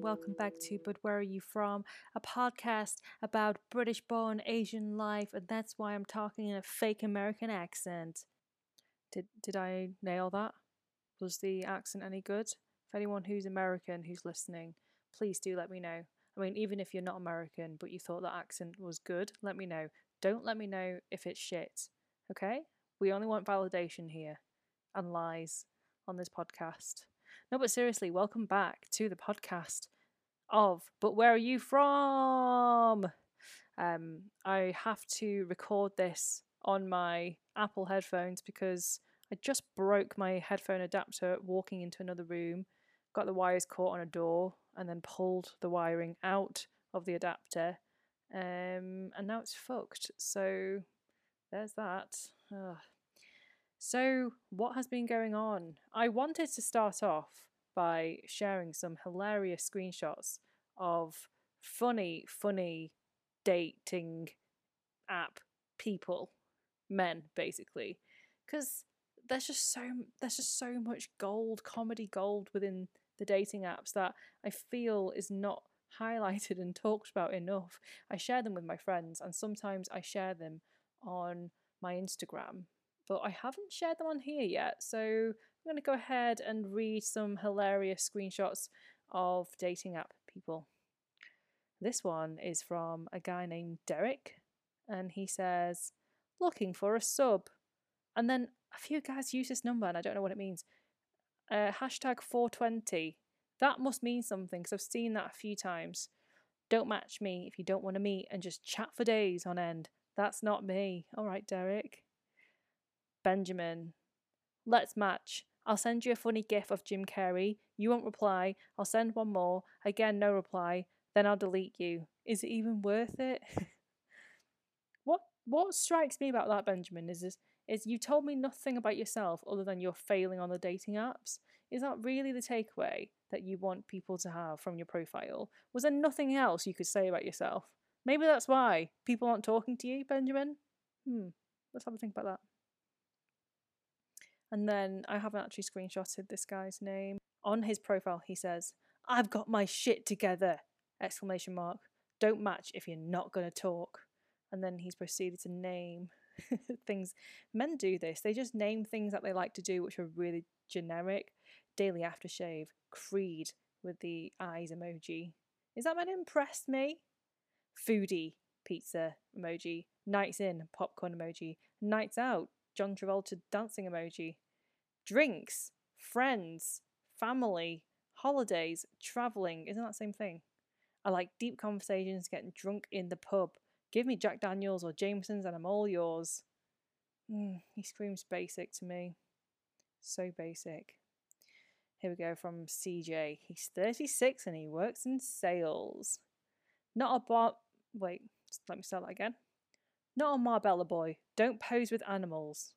welcome back to But Where Are You From? A podcast about British born Asian life, and that's why I'm talking in a fake American accent. Did, did I nail that? Was the accent any good? If anyone who's American who's listening, please do let me know. I mean, even if you're not American but you thought that accent was good, let me know. Don't let me know if it's shit, okay? We only want validation here and lies on this podcast. No, but seriously, welcome back to the podcast of But Where Are You From? Um, I have to record this on my Apple headphones because I just broke my headphone adapter walking into another room, got the wires caught on a door, and then pulled the wiring out of the adapter. Um, and now it's fucked. So there's that. Ugh. So, what has been going on? I wanted to start off by sharing some hilarious screenshots of funny, funny dating app people, men basically, because there's just so there's just so much gold, comedy gold within the dating apps that I feel is not highlighted and talked about enough. I share them with my friends, and sometimes I share them on my Instagram but I haven't shared them on here yet. So I'm going to go ahead and read some hilarious screenshots of dating app people. This one is from a guy named Derek, and he says, looking for a sub. And then a few guys use this number, and I don't know what it means. Uh, hashtag 420. That must mean something because I've seen that a few times. Don't match me if you don't want to meet and just chat for days on end. That's not me. All right, Derek. Benjamin. Let's match. I'll send you a funny gif of Jim Carrey. You won't reply. I'll send one more. Again, no reply. Then I'll delete you. Is it even worth it? what what strikes me about that, Benjamin, is this is you told me nothing about yourself other than you're failing on the dating apps. Is that really the takeaway that you want people to have from your profile? Was there nothing else you could say about yourself? Maybe that's why people aren't talking to you, Benjamin. Hmm. Let's have a think about that. And then I haven't actually screenshotted this guy's name. On his profile, he says, I've got my shit together! Exclamation mark. Don't match if you're not going to talk. And then he's proceeded to name things. Men do this. They just name things that they like to do, which are really generic. Daily aftershave, Creed with the eyes emoji. Is that meant to impress me? Foodie, pizza emoji. Nights in, popcorn emoji. Nights out, John Travolta dancing emoji. Drinks, friends, family, holidays, travelling. Isn't that the same thing? I like deep conversations, getting drunk in the pub. Give me Jack Daniels or Jameson's and I'm all yours. Mm, he screams basic to me. So basic. Here we go from CJ. He's 36 and he works in sales. Not a bar. Wait, let me start that again. Not on Marbella boy. Don't pose with animals.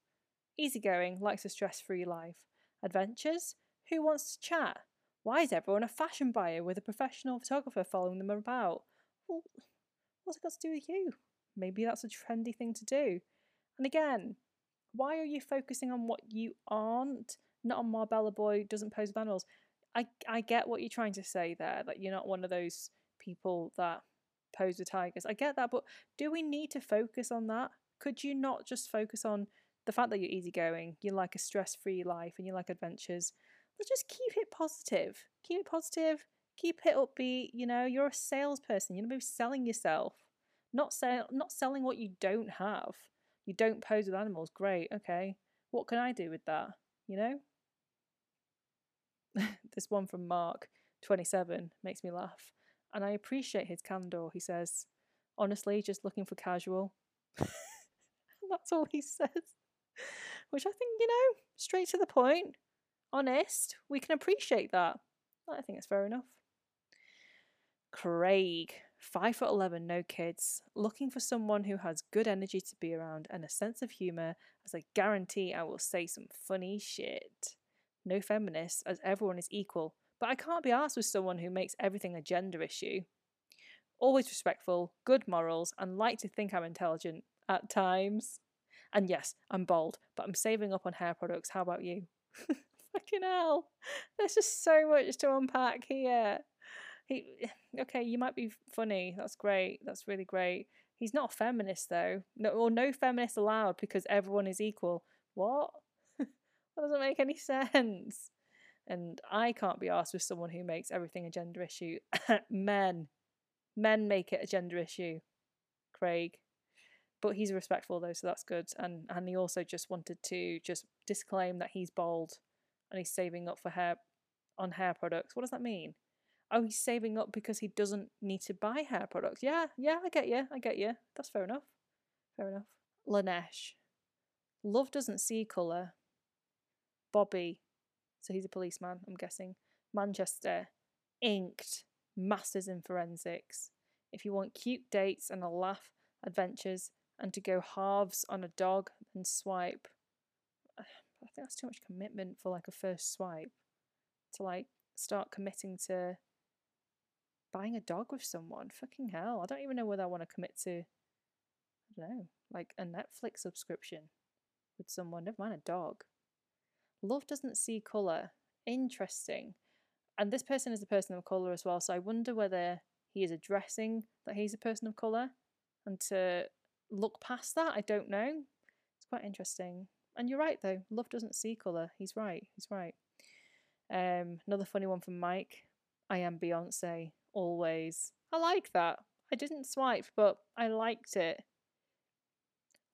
Easygoing, likes a stress free life. Adventures? Who wants to chat? Why is everyone a fashion buyer with a professional photographer following them about? Well, what's it got to do with you? Maybe that's a trendy thing to do. And again, why are you focusing on what you aren't, not on Marbella Boy doesn't pose with animals? I, I get what you're trying to say there, that you're not one of those people that pose with tigers. I get that, but do we need to focus on that? Could you not just focus on the fact that you're easygoing, you like a stress free life, and you like adventures? Let's just keep it positive. Keep it positive. Keep it upbeat. You know, you're a salesperson. You're going to be selling yourself, not sell, not selling what you don't have. You don't pose with animals. Great. Okay. What can I do with that? You know. this one from Mark, 27, makes me laugh and I appreciate his candor. He says, honestly, just looking for casual. That's all he says. Which I think, you know, straight to the point, honest, we can appreciate that. I think it's fair enough. Craig, five foot eleven, no kids, looking for someone who has good energy to be around and a sense of humour, as I guarantee I will say some funny shit. No feminists, as everyone is equal, but I can't be asked with someone who makes everything a gender issue. Always respectful, good morals, and like to think I'm intelligent at times. And yes, I'm bald, but I'm saving up on hair products. How about you? Fucking hell. There's just so much to unpack here. he okay, you might be funny. That's great. That's really great. He's not a feminist though. No, or no feminist allowed because everyone is equal. What? that doesn't make any sense. And I can't be asked with someone who makes everything a gender issue. Men, men make it a gender issue. Craig, but he's respectful though, so that's good. And and he also just wanted to just disclaim that he's bald and he's saving up for hair on hair products. What does that mean? Oh, he's saving up because he doesn't need to buy hair products. Yeah, yeah, I get you. I get you. That's fair enough. Fair enough. Lanesh. Love doesn't see colour. Bobby. So he's a policeman, I'm guessing. Manchester. Inked. Masters in forensics. If you want cute dates and a laugh, adventures, and to go halves on a dog, then swipe. I think that's too much commitment for like a first swipe. To like start committing to buying a dog with someone. Fucking hell. I don't even know whether I want to commit to, I don't know, like a Netflix subscription with someone. Never mind a dog. Love doesn't see colour. Interesting. And this person is a person of colour as well, so I wonder whether he is addressing that he's a person of colour and to look past that, I don't know. It's quite interesting. And you're right though, love doesn't see colour. He's right, he's right. Um, another funny one from Mike. I am Beyonce, always. I like that. I didn't swipe, but I liked it.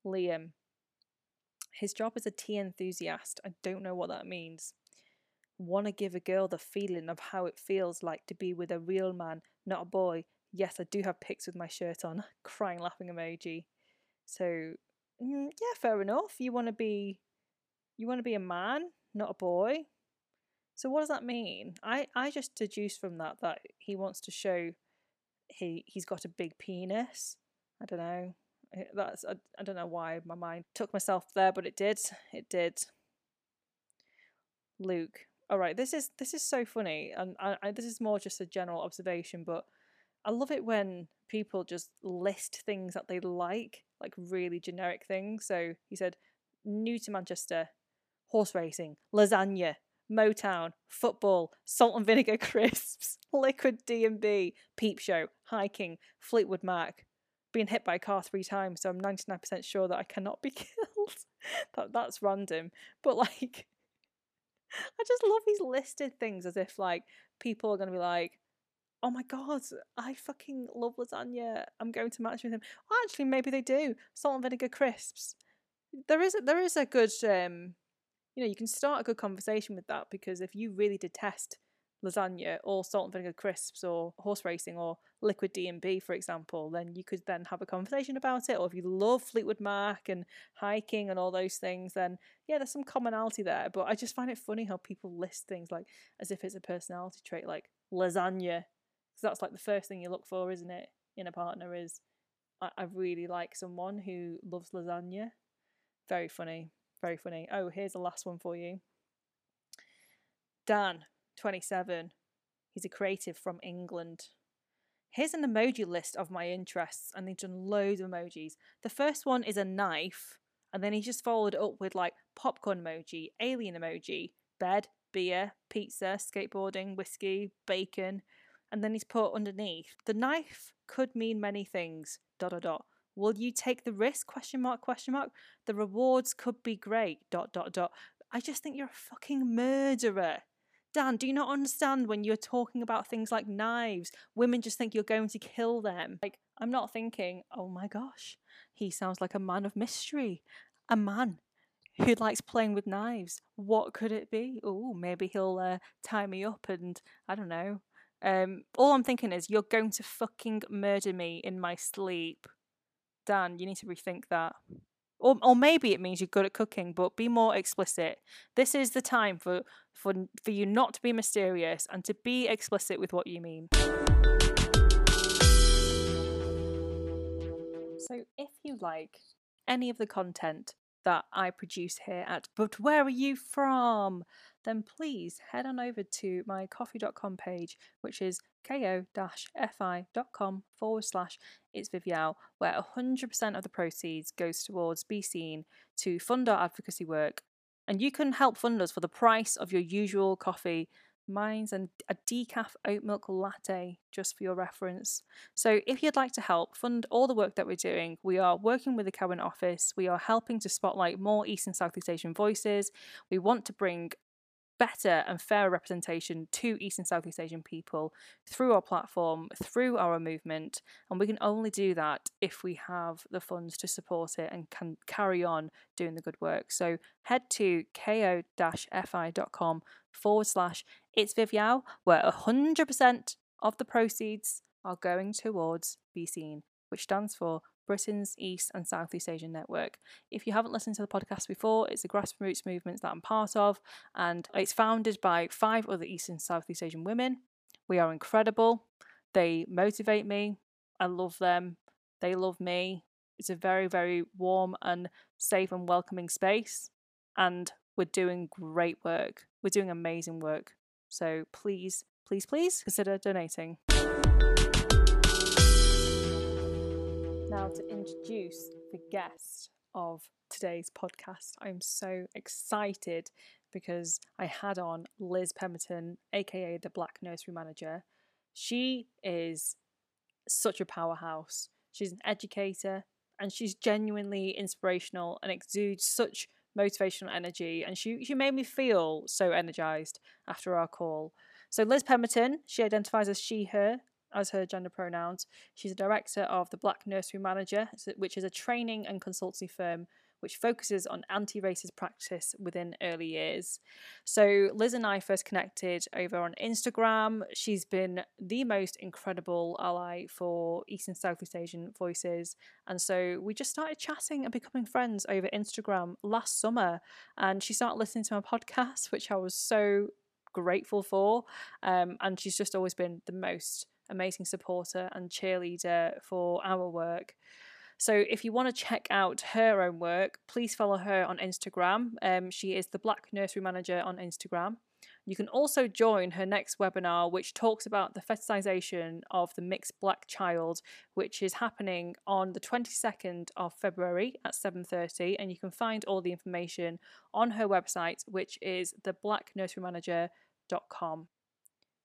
Liam. His job is a tea enthusiast. I don't know what that means. Want to give a girl the feeling of how it feels like to be with a real man, not a boy. Yes, I do have pics with my shirt on. Crying laughing emoji. So, mm, yeah, fair enough. You want to be you want to be a man, not a boy. So what does that mean? I I just deduce from that that he wants to show he he's got a big penis. I don't know. Eh, that's I, I don't know why my mind took myself there, but it did. It did. Luke. All right, this is this is so funny, and I, I, this is more just a general observation, but I love it when people just list things that they like, like really generic things. So he said, new to Manchester, horse racing, lasagna, Motown, football, salt and vinegar crisps, liquid D&B, peep show, hiking, Fleetwood Mac, being hit by a car three times, so I'm 99% sure that I cannot be killed. that that's random, but like I just love these listed things as if like people are going to be like oh my god, I fucking love lasagna. I'm going to match with him. Well, actually, maybe they do. Salt and vinegar crisps. There is a, there is a good um you know, you can start a good conversation with that because if you really detest lasagna or salt and vinegar crisps or horse racing or liquid D&B for example then you could then have a conversation about it. Or if you love Fleetwood Mac and hiking and all those things then yeah there's some commonality there. But I just find it funny how people list things like as if it's a personality trait like lasagna. Because that's like the first thing you look for isn't it in a partner is I, I really like someone who loves lasagna. Very funny. Very funny. Oh, here's the last one for you. Dan, 27. He's a creative from England. Here's an emoji list of my interests, and they've done loads of emojis. The first one is a knife, and then he just followed up with like popcorn emoji, alien emoji, bed, beer, pizza, skateboarding, whiskey, bacon, and then he's put underneath the knife could mean many things. Dot dot dot. Will you take the risk? Question mark, question mark. The rewards could be great. Dot, dot, dot. I just think you're a fucking murderer. Dan, do you not understand when you're talking about things like knives? Women just think you're going to kill them. Like, I'm not thinking, oh my gosh, he sounds like a man of mystery. A man who likes playing with knives. What could it be? Oh, maybe he'll uh, tie me up and I don't know. Um, all I'm thinking is, you're going to fucking murder me in my sleep. Dan, you need to rethink that. Or, or maybe it means you're good at cooking, but be more explicit. This is the time for, for, for you not to be mysterious and to be explicit with what you mean. So, if you like any of the content that I produce here at But Where Are You From? then please head on over to my ko-fi.com page, which is ko-fi.com forward slash it's Viv Yau, where 100% of the proceeds goes towards BESEA to fund our advocacy work. And you can help fund us for the price of your usual coffee Mine's and a decaf oat milk latte, just for your reference. So, if you'd like to help fund all the work that we're doing, we are working with the Cowen office. We are helping to spotlight more East and Southeast Asian voices. We want to bring better and fairer representation to East and Southeast Asian people through our platform, through our movement. And we can only do that if we have the funds to support it and can carry on doing the good work. So head to ko fi.com forward slash it's Viv Yau, where 100% of the proceeds are going towards BESEA which stands for Britain's East and Southeast Asian Network. If you haven't listened to the podcast before, it's a grassroots movement that I'm part of, and it's founded by five other East and Southeast Asian women. We are incredible. They motivate me. I love them. They love me. It's a very, very warm and safe and welcoming space. And we're doing great work. We're doing amazing work. So please, please, please consider donating. Now, to introduce the guest of today's podcast, I'm so excited because I had on Liz Pemberton, aka the Black Nursery Manager. She is such a powerhouse. She's an educator and she's genuinely inspirational and exudes such motivational energy. And she, she made me feel so energized after our call. So, Liz Pemberton, she identifies as she, her, as her gender pronouns. She's a director of the Black Nursery Manager, which is a training and consultancy firm which focuses on anti racist practice within early years. So, Liz and I first connected over on Instagram. She's been the most incredible ally for East and Southeast Asian voices. And so, we just started chatting and becoming friends over Instagram last summer. And she started listening to my podcast, which I was so grateful for. Um, and she's just always been the most amazing supporter and cheerleader for our work. So if you want to check out her own work, please follow her on Instagram. Um, she is the Black Nursery Manager on Instagram. You can also join her next webinar, which talks about the fetishization of the mixed black child, which is happening on the 22nd of February at 7:30, and you can find all the information on her website, which is theblacknurserymanager.com.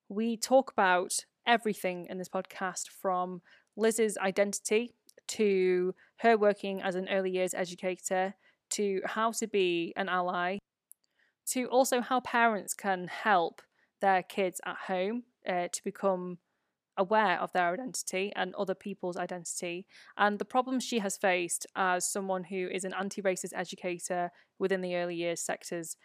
We talk about everything in this podcast from Liz's identity to her working as an early years educator to how to be an ally to also how parents can help their kids at home uh, to become aware of their identity and other people's identity and the problems she has faced as someone who is an anti-racist educator within the early years sectors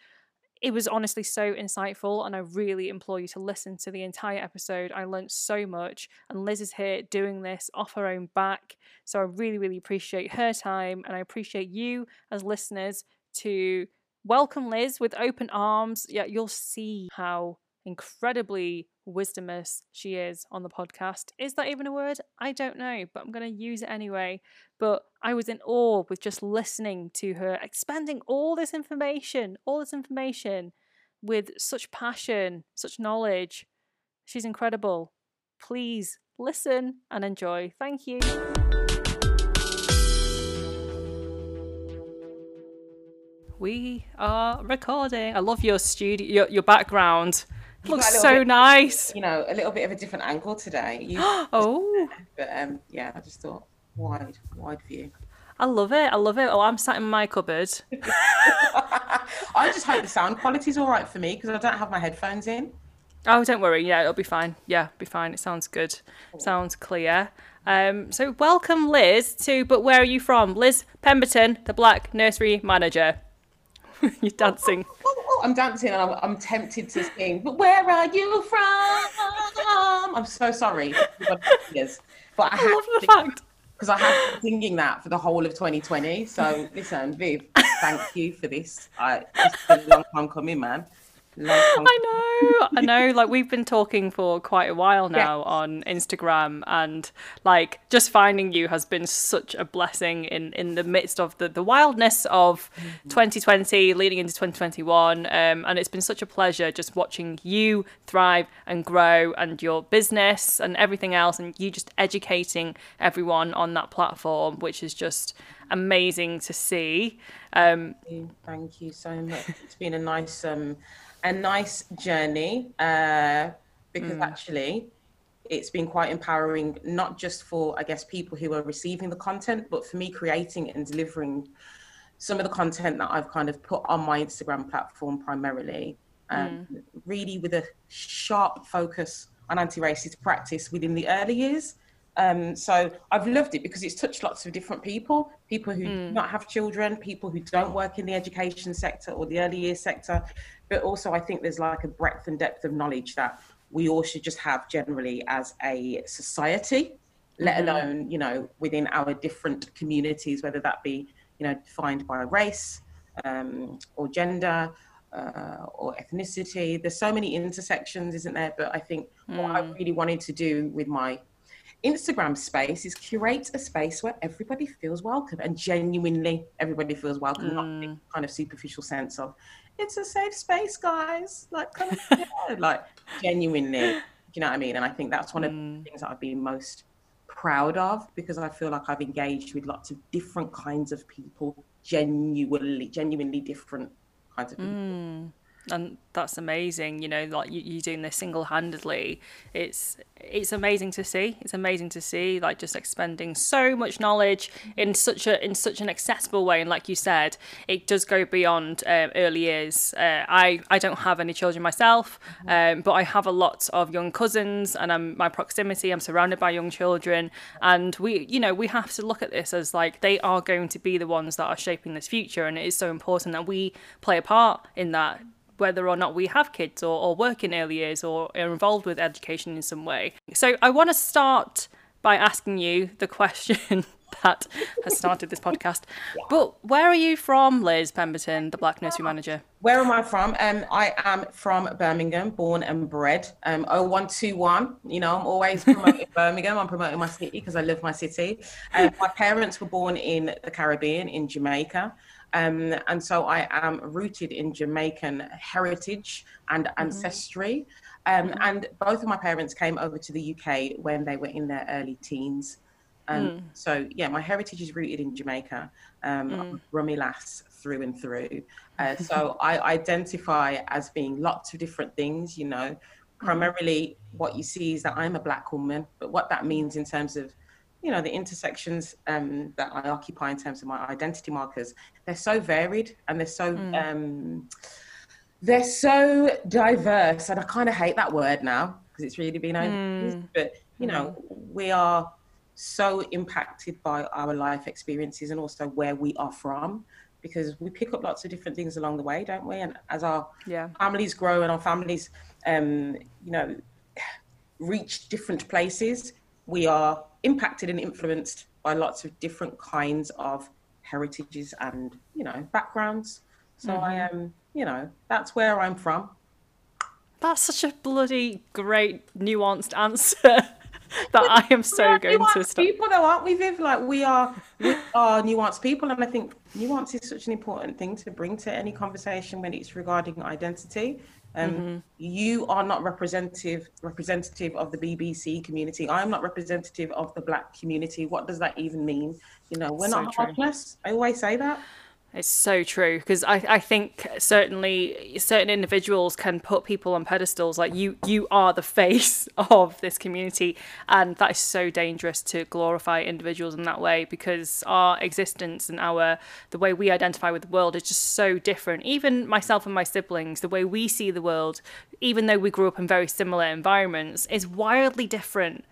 it was honestly so insightful and i really implore you to listen to the entire episode. I learned so much and liz is here doing this off her own back so i really really appreciate her time and i appreciate you as listeners to welcome liz with open arms. Yeah you'll see how incredibly wisdomous she is on the podcast. Is that even a word? I don't know, but I'm going to use it anyway. But I was in awe with just listening to her expanding all this information, all this information with such passion, such knowledge. She's incredible. Please listen and enjoy. Thank you. We are recording. I love your studio, your, your background looks so bit, nice. You know, a little bit of a different angle today. You, oh, but um, yeah, I just thought wide, wide view. I love it. I love it. Oh, I'm sat in my cupboard. I just hope the sound quality's all right for me because I don't have my headphones in. Oh, don't worry. Yeah, it'll be fine. Yeah, be fine. It sounds good. Sounds clear. Um, so welcome, Liz, to But Where Are You From? Liz Pemberton, the Black Nursery Manager. You're dancing. Oh, I'm dancing and I'm, I'm, tempted to sing, but where are you from? I'm so sorry. But I, I love the fact. Because I have been singing that for the whole of 2020. So listen, Viv, thank you for this. I, it's been a long time coming, man. I know, I know. Like we've been talking for quite a while now yes. on Instagram, and like just finding you has been such a blessing in in the midst of the the wildness of mm-hmm. 2020 leading into 2021. Um, and it's been such a pleasure just watching you thrive and grow, and your business and everything else, and you just educating everyone on that platform, which is just amazing to see. Um, Thank you so much. It's been a nice um a nice journey uh, because Mm. actually it's been quite empowering, not just for, I guess, people who are receiving the content, but for me creating and delivering some of the content that I've kind of put on my Instagram platform primarily, um, really with a sharp focus on anti racist practice within the early years. Um, so I've loved it because it's touched lots of different people, people who do not have children, people who don't work in the education sector or the early years sector. But also, I think there's like a breadth and depth of knowledge that we all should just have generally as a society, let alone, you know, within our different communities, whether that be, you know, defined by race um, or gender uh, or ethnicity. There's so many intersections, isn't there? But I think what I really wanted to do with my Instagram space is curate a space where everybody feels welcome and genuinely everybody feels welcome, not mm. the kind of superficial sense of it's a safe space, guys. Like, come on, yeah. like genuinely, do you know what I mean? And I think that's one of the mm. things that I've been most proud of because I feel like I've engaged with lots of different kinds of people, genuinely, genuinely different kinds of people. Mm. And that's amazing you know like you, you doing this single-handedly. It's it's amazing to see it's amazing to see like just expending so much knowledge in such a in such an accessible way. And like you said it does go beyond um, early years. Uh, i i don't have any children myself um, but i have a lot of young cousins and i'm my proximity i'm surrounded by young children. And we you know we have to look at this as like they are going to be the ones that are shaping this future. And it is so important that we play a part in that whether or not we have kids or, or work in early years or are involved with education in some way. So I want to start by asking you the question that has started this podcast. But where are you from, Liz Pemberton, the Black Nursery Manager? Where am I from? Um, I am from Birmingham, born and bred. Um, 0121. You know, I'm always promoting Birmingham. I'm promoting my city because I love my city. Um, my parents were born in the Caribbean, in Jamaica. Um, and so I am rooted in Jamaican heritage and ancestry. Um, And both of my parents came over to the UK when they were in their early teens. Um, So yeah, my heritage is rooted in Jamaica. Um, I'm Brummie lass through and through. Uh, so I identify as being lots of different things. You know, primarily what you see is that I'm a black woman, but what that means in terms of you know the intersections um, that I occupy in terms of my identity markers, they're so varied and they're so um, they're so diverse, and I kind of hate that word now because it's really been overused. But you know, we are so impacted by our life experiences and also where we are from because we pick up lots of different things along the way, don't we? And as our Yeah. families grow and our families, um, you know, reach different places, we are impacted and influenced by lots of different kinds of heritages and you know backgrounds. So I mm-hmm. am, you know, that's where I'm from. That's such a bloody great nuanced answer that I am so going to stop. people though aren't we viv? Like we are we are nuanced people and i think nuance is such an important thing to bring to any conversation when it's regarding identity. Um, Mm-hmm. you are not representative representative of the bbc community. I'm not representative of the black community. What does that even mean? You know we're So not true. i always say that It's so true because I, I think certainly certain individuals can put people on pedestals like you you are the face of this community and that is so dangerous to glorify individuals in that way because our existence and our the way we identify with the world is just so different. Even myself and my siblings the way we see the world even though we grew up in very similar environments is wildly different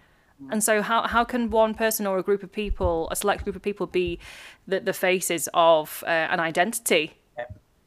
and so, how, how can one person or a group of people, a select group of people, be the, the faces of uh, an identity?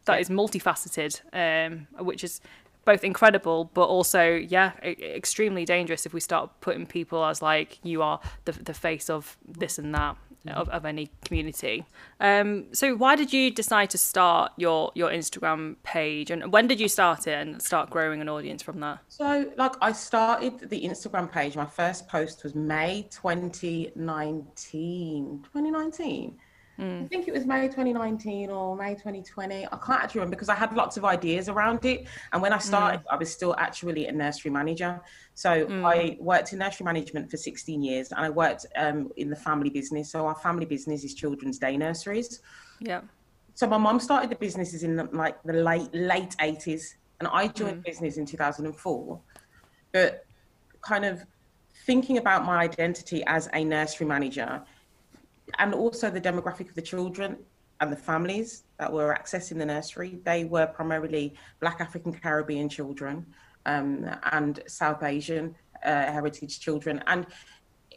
That is multifaceted, um, which is both incredible, but also, yeah, extremely dangerous if we start putting people as like you are the, the face of this and that of, of any community. Um, so, why did you decide to start your your Instagram page, and when did you start it and start growing an audience from that? So, like, I started the Instagram page. My first post was May 2019. 2019. I think it was May 2019 or May 2020. I can't actually remember because I had lots of ideas around it. And when I started, I was still actually a nursery manager. So I worked in nursery management for 16 years and I worked um, in the family business. So our family business is children's day nurseries Yeah. so my mom started the businesses in the, like the late late 80s And I joined mm. business in 2004. But kind of thinking about my identity as a nursery manager and also the demographic of the children and the families that were accessing the nursery, they were primarily Black African Caribbean children um, and South Asian uh, heritage children. And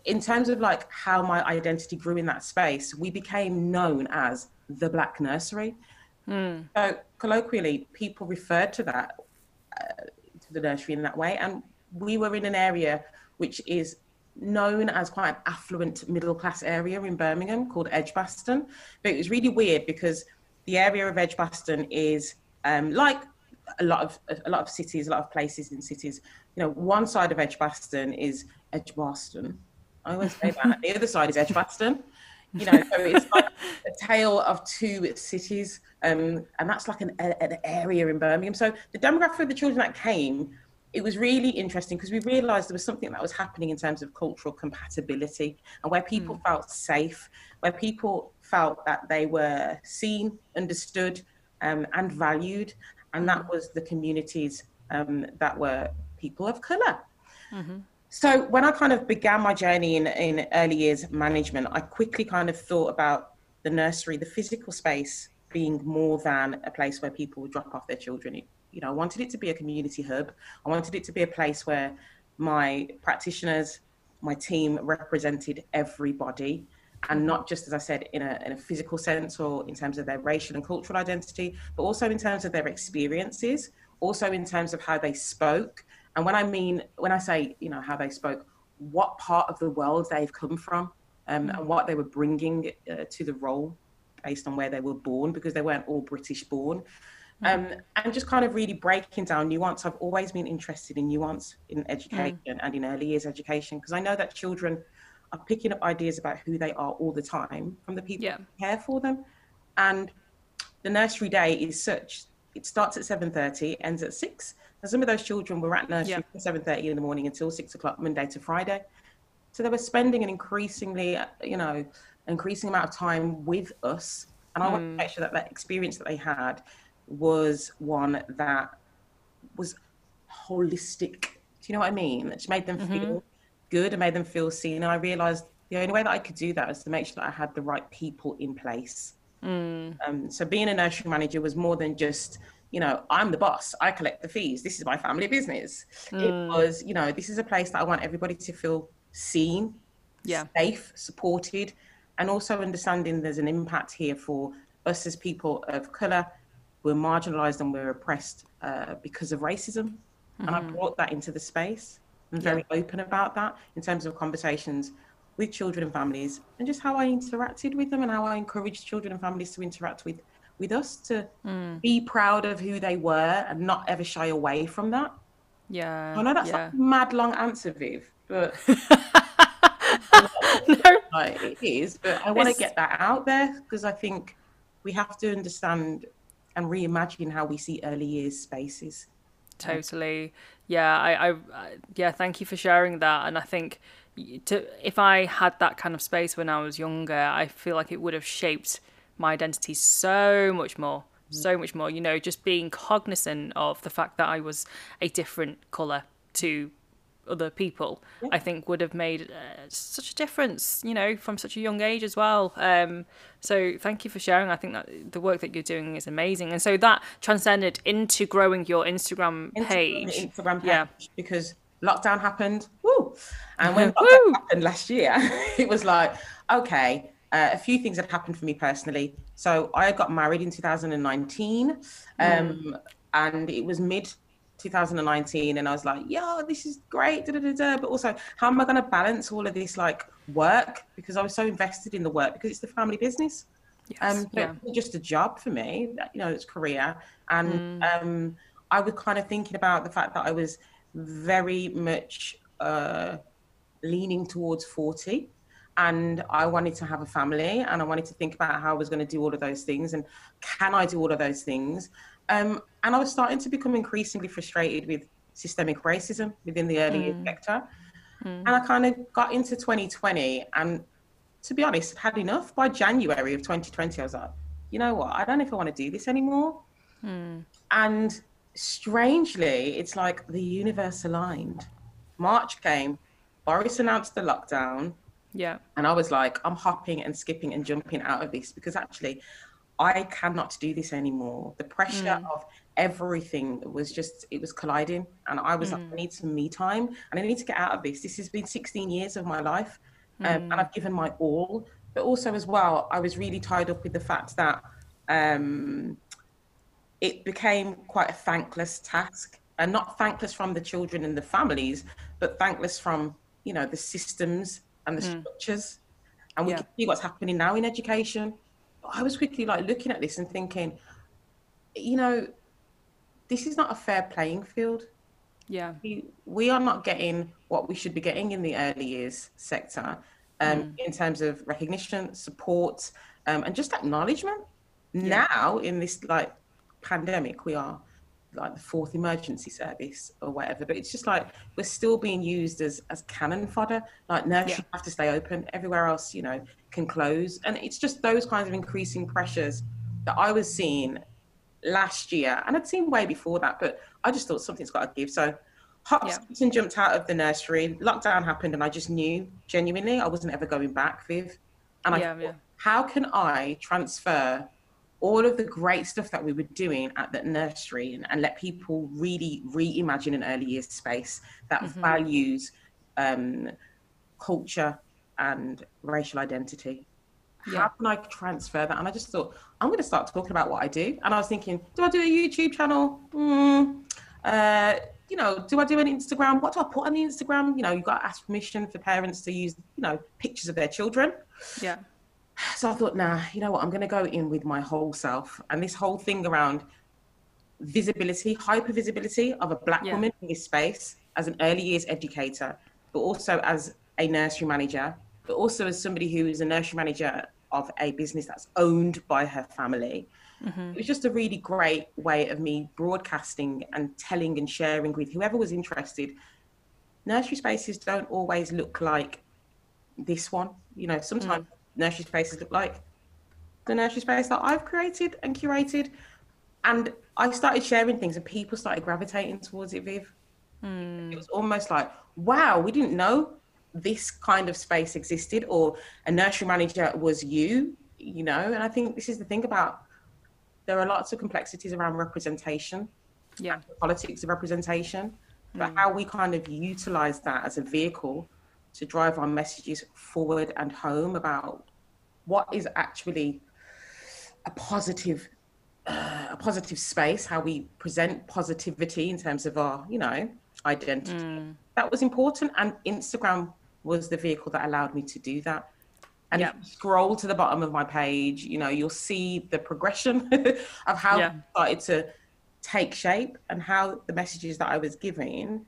in terms of like how my identity grew in that space, we became known as the Black Nursery. Mm. So colloquially, people referred to that uh, to the nursery in that way, and we were in an area which is known as quite an affluent middle class area in Birmingham called Edgbaston. But it was really weird because the area of Edgbaston is um, like a lot of a lot of cities, a lot of places in cities. You know, one side of Edgbaston is Edgbaston. I always say that. the other side is Edgbaston. You know, so it's like a tale of two cities, um, and that's like an, an area in Birmingham. So the demographic of the children that came it was really interesting because we realized there was something that was happening in terms of cultural compatibility and where people mm. felt safe, where people felt that they were seen, understood, um, and valued. And that was the communities um, that were people of color. Mm-hmm. So when I kind of began my journey in, in early years management, I quickly kind of thought about the nursery, the physical space being more than a place where people would drop off their children you know, I wanted it to be a community hub. I wanted it to be a place where my practitioners, my team represented everybody and not just, as I said, in a, in a physical sense or in terms of their racial and cultural identity, but also in terms of their experiences, also in terms of how they spoke. And when I mean, when I say, you know, how they spoke, what part of the world they've come from um, and what they were bringing uh, to the role based on where they were born, because they weren't all British born. Um, and just kind of really breaking down nuance. I've always been interested in nuance in education mm. and in early years education because I know that children are picking up ideas about who they are all the time from the people yeah. who care for them. And the nursery day is such it starts at 7.30 ends at 6 and some of those children were at nursery yeah. from 7.30 in the morning until 6 o'clock monday to friday so they were spending an increasingly you know increasing amount of time with us and i mm. want to make sure that that experience that they had was one that was holistic. Do you know what I mean? It made them mm-hmm. feel good and made them feel seen. And I realized the only way that I could do that was to make sure that I had the right people in place. Mm. Um, so being a nursery manager was more than just, you know, I'm the boss. I collect the fees. This is my family business. Mm. It was, you know, this is a place that I want everybody to feel seen, yeah. safe, supported, and also understanding there's an impact here for us as people of color we're marginalized and we're oppressed uh, because of racism. Mm-hmm. And I mm-hmm. brought that into the space. I'm very yeah. open about that in terms of conversations with children and families and just how I interacted with them and how I encouraged children and families to interact with with us to mm. be proud of who they were and not ever shy away from that. Yeah. I know that's yeah. a mad long answer, Viv, but no. it is. But I want to get that out there because I think we have to understand and reimagine how we see early years spaces. Totally. Yeah, I, I, yeah, thank you for sharing that. And I think to if I had that kind of space when I was younger, I feel like it would have shaped my identity so much more, mm. so much more. You know, just being cognizant of the fact that I was a different color to other people, yeah. I think would have made uh, such a difference, you know, from such a young age as well. Um, so thank you for sharing. I think that the work that you're doing is amazing. And so that transcended into growing your Instagram page. Instagram page yeah. because lockdown happened. Woo! And when lockdown happened last year, it was like, okay, uh, a few things had happened for me personally. So I got married in 2019, um, mm. and it was mid 2019 and I was like, yeah, this is great, da, da, da, but also how am I going to balance all of this like work because I was so invested in the work because it's the family business. Yes, um, but yeah. just a job for me, you know, it's career. And mm. um, I was kind of thinking about the fact that I was very much uh, leaning towards 40 and I wanted to have a family and I wanted to think about how I was going to do all of those things and can I do all of those things um, and I was starting to become increasingly frustrated with systemic racism within the early mm. sector. Mm. And I kind of got into 2020 and to be honest, had enough. By January of 2020, I was like, you know what? I don't know if I want to do this anymore. Mm. And strangely, it's like the universe aligned. March came, Boris announced the lockdown. Yeah. And I was like, I'm hopping and skipping and jumping out of this because actually I cannot do this anymore. The pressure mm. of everything was just, it was colliding. And I was mm. like, I need some me time and I need to get out of this. This has been 16 years of my life um, mm. and I've given my all. But also, as well, I was really tied up with the fact that um, it became quite a thankless task and not thankless from the children and the families, but thankless from, you know, the systems and the mm. structures. And we yeah. can see what's happening now in education I was quickly like looking at this and thinking, you know, this is not a fair playing field. Yeah. We, we are not getting what we should be getting in the early years sector um, mm. in terms of recognition, support, um, and just acknowledgement. Yeah. Now, in this like pandemic, we are like the fourth emergency service or whatever, but it's just like we're still being used as as cannon fodder. Like nursery yeah. have to stay open, everywhere else, you know, can close. And it's just those kinds of increasing pressures that I was seeing last year. And I'd seen way before that, but I just thought something's got to give. So hops yeah. and jumped out of the nursery. Lockdown happened, and I just knew genuinely I wasn't ever going back, Viv. And I yeah, thought, yeah. how can I transfer all of the great stuff that we were doing at that nursery and, and let people really reimagine an early years space that mm-hmm. values um, culture and racial identity. Yeah. How can I transfer that? And I just thought, I'm going to start talking about what I do. And I was thinking, do I do a YouTube channel? Mm, uh, you know, do I do an Instagram? What do I put on the Instagram? You know, you've got to ask permission for parents to use, you know, pictures of their children. Yeah. So I thought, nah, you know what? I'm going to go in with my whole self. And this whole thing around visibility, hyper visibility of a black yeah. woman in this space as an early years educator, but also as a nursery manager, but also as somebody who is a nursery manager of a business that's owned by her family. Mm-hmm. It was just a really great way of me broadcasting and telling and sharing with whoever was interested. Nursery spaces don't always look like this one. You know, sometimes mm. nursery spaces look like the nursery space that I've created and curated. And I started sharing things and people started gravitating towards it, Viv. Mm. It was almost like, wow, we didn't know this kind of space existed or a nursery manager was you you know? And i think this is the thing about there are lots of complexities around representation. Yeah. Politics of representation. But mm. how we kind of utilize that as a vehicle to drive our messages forward and home about what is actually a positive uh, a positive space how we present positivity in terms of our you know identity. Mm. that was important. And instagram was the vehicle that allowed me to do that. And yeah. if you scroll to the bottom of my page, you know, you'll see the progression of how yeah. started to take shape and how the messages that I was giving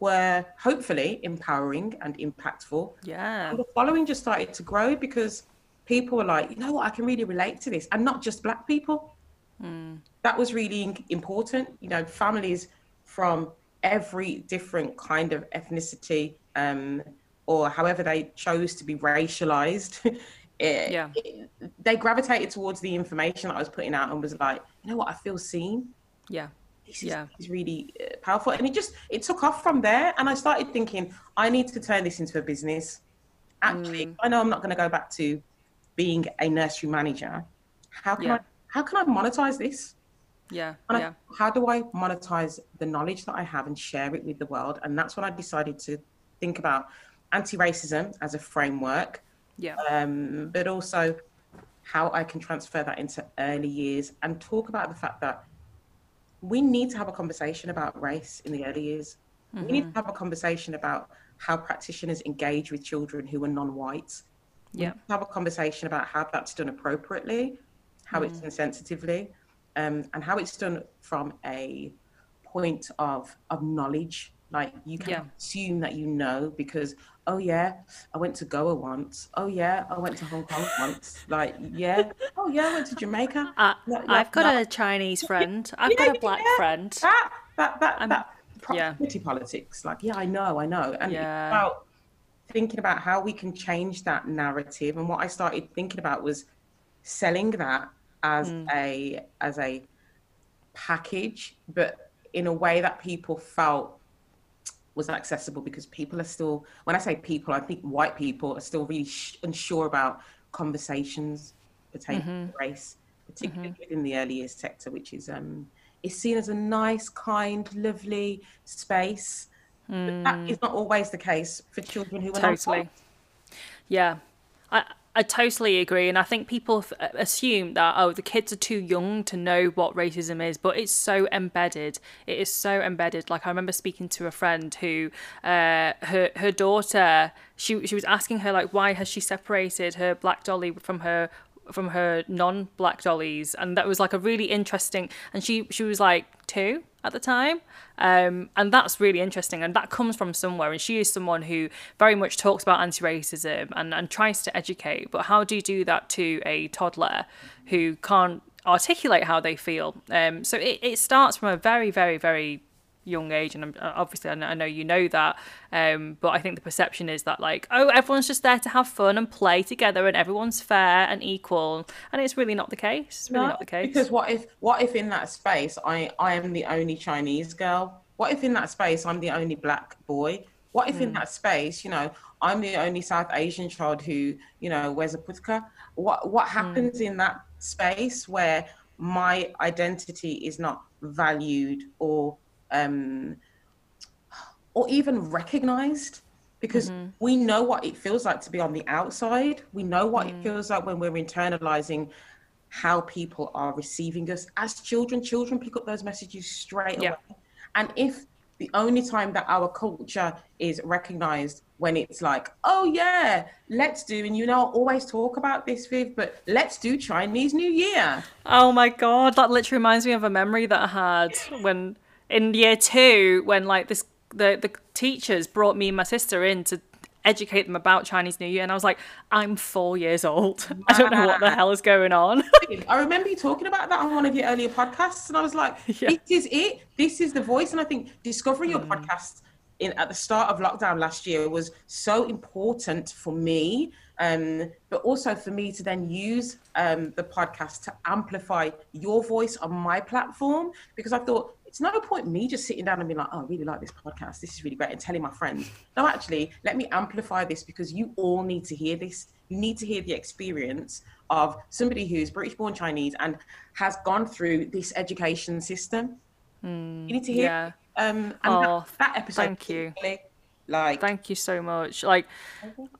were hopefully empowering and impactful. Yeah. And the following just started to grow because people were like, you know what, I can really relate to this. And not just black people. Mm. That was really important. You know, families from every different kind of ethnicity, um, or however they chose to be racialized, it, yeah. It, they gravitated towards the information that I was putting out and was like, you know what, I feel seen. Yeah. This is, yeah. is really uh, powerful. And it just, it took off from there. And I started thinking, I need to turn this into a business. Actually, mm. I know I'm not going to go back to being a nursery manager. How can yeah. I, how can I monetize this? Yeah. And yeah. I, how do I monetize the knowledge that I have and share it with the world? And that's when I decided to think about anti-racism as a framework, yeah, um, but also how I can transfer that into early years and talk about the fact that we need to have a conversation about race in the early years. Mm-hmm. We need mm-hmm. to have a conversation about how practitioners engage with children who are non-white. Yeah, have a conversation about how that's done appropriately, how mm. it's done sensitively, um, and how it's done from a point of of knowledge. Like you can yeah. assume that you know because oh yeah, I went to Goa once. Oh yeah, I went to Hong Kong once. Like yeah, oh yeah, I went to Jamaica. Uh, like, I've got a Chinese friend. I've yeah, got a black yeah. friend. That that that that proximity yeah. politics. Like yeah, I know, I know, and yeah. about thinking about how we can change that narrative. And what I started thinking about was selling that as mm. a as a package, but in a way that people felt was accessible because people are still when i say people i think white people are still really sh- unsure about conversations pertaining Mm-hmm. to race particularly within the early years sector which is um is seen as a nice kind lovely space but that is not always the case for children who are not Mm. Totally. white. Yeah, I I totally agree, and I think people assume that oh the kids are too young to know what racism is, but it's so embedded. It is so embedded. Like I remember speaking to a friend who, uh, her her daughter, she she was asking her like why has she separated her black dolly from her from her non-black dollies and that was like a really interesting and she she was like two at the time. Um and that's really interesting and that comes from somewhere and she is someone who very much talks about anti-racism and and tries to educate but how do you do that to a toddler who can't articulate how they feel? Um so it, it starts from a very very very young age and obviously I know, you know that um but I think the perception is that like oh everyone's just there to have fun and play together and everyone's fair and equal and it's really not the case it's really No, not the case Because what if what if in that space I I am the only Chinese girl? What if in that space I'm the only black boy? What if Hmm. in that space, you know, I'm the only South Asian child who, you know, wears a patka? What what Hmm. happens in that space where my identity is not valued or um or even recognized? Because Mm-hmm. we know what it feels like to be on the outside. We know what Mm. it feels like when we're internalizing how people are receiving us as children. Children pick up those messages straight Yeah. away. And if the only time that our culture is recognized when it's like, oh yeah, let's do, and you know, I always talk about this, Viv, but let's do Chinese New Year. Oh my god, that literally reminds me of a memory that I had when in year two, when like this the the teachers brought me and my sister in to educate them about Chinese New Year, and I was like, I'm four years old. I don't know what the hell is going on. I remember you talking about that on one of your earlier podcasts, and I was like, Yeah. "This is it. This is the voice." And I think discovering your podcast in at the start of lockdown last year was so important for me, um, but also for me to then use um, the podcast to amplify your voice on my platform because I thought. It's no point me just sitting down and being like, oh, I really like this podcast. This is really great. And telling my friends, no, actually, let me amplify this because you all need to hear this. You need to hear the experience of somebody who's British born Chinese and has gone through this education system. you need to hear yeah. um and Oh, that, that episode thank you. like Thank you so much. Like,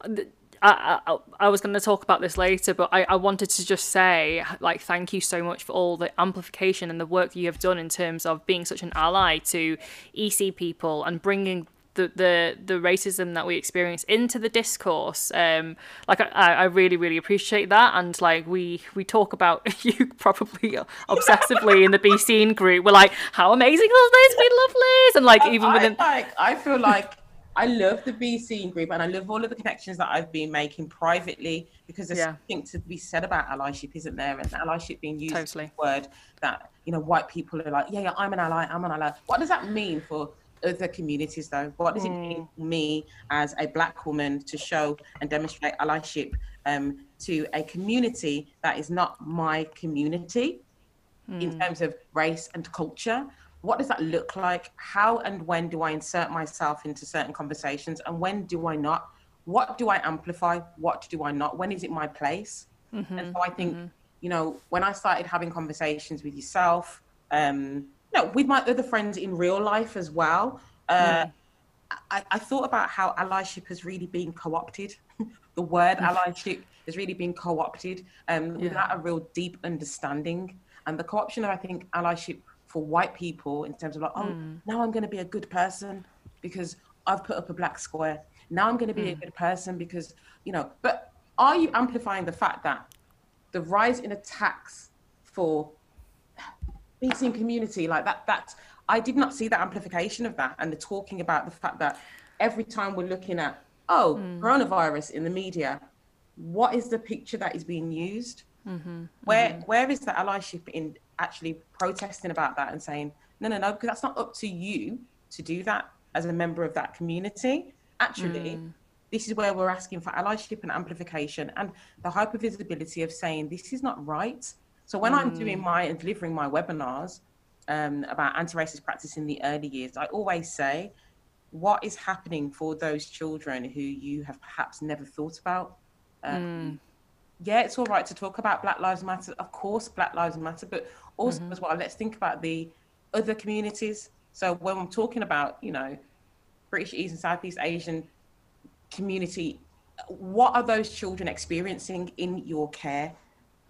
th- I, I, I was going to talk about this later, but I, I wanted to just say, like, thank you so much for all the amplification and the work you have done in terms of being such an ally to ESEA people and bringing the, the, the racism that we experience into the discourse. Um, like, I, I really, really appreciate that. And, like, we, we talk about you probably obsessively in the BESEA group. We're like, how amazing is this? We love Liz. And, like, even I, within. like I feel like I love the BESEA group and I love all of the connections that I've been making privately because there's Yeah. something to be said about allyship, isn't there? And allyship being used as Totally. a word that, you know, white people are like, yeah, yeah, I'm an ally, I'm an ally. What does that mean for other communities though? What does it mean for me as a black woman to show and demonstrate allyship um, to a community that is not my community? in terms of race and culture. What does that look like? How and when do I insert myself into certain conversations and when do I not? What do I amplify? What do I not? When is it my place? And so I think, you know, when I started having conversations with yourself, um, no, with my other friends in real life as well, uh, I, I thought about how allyship has really been co-opted. the word allyship has really been co-opted um, without a real deep understanding. And the co-option of, I think, allyship for white people in terms of like, oh, hmm. now I'm going to be a good person because I've put up a black square. Now I'm going to be a hmm. good person because, you know, but are you amplifying the fact that the rise in attacks for BESEA community like that that i did not see that amplification of that and the talking about the fact that every time we're looking at oh hmm. coronavirus in the media what is the picture that is being used? Mm-hmm. Where mm-hmm. where is the allyship in actually protesting about that and saying no no no because that's not up to you to do that as a member of that community actually this is where we're asking for allyship and amplification and the hypervisibility of saying this is not right so when I'm doing my and delivering my webinars, um, about anti-racist practice in the early years, I always say, what is happening for those children who you have perhaps never thought about? Um, mm. Yeah, it's all right to talk about Black Lives Matter. Of course, Black Lives Matter, but also mm-hmm. as well, let's think about the other communities. So when I'm talking about, you know, British East and Southeast Asian community, what are those children experiencing in your care?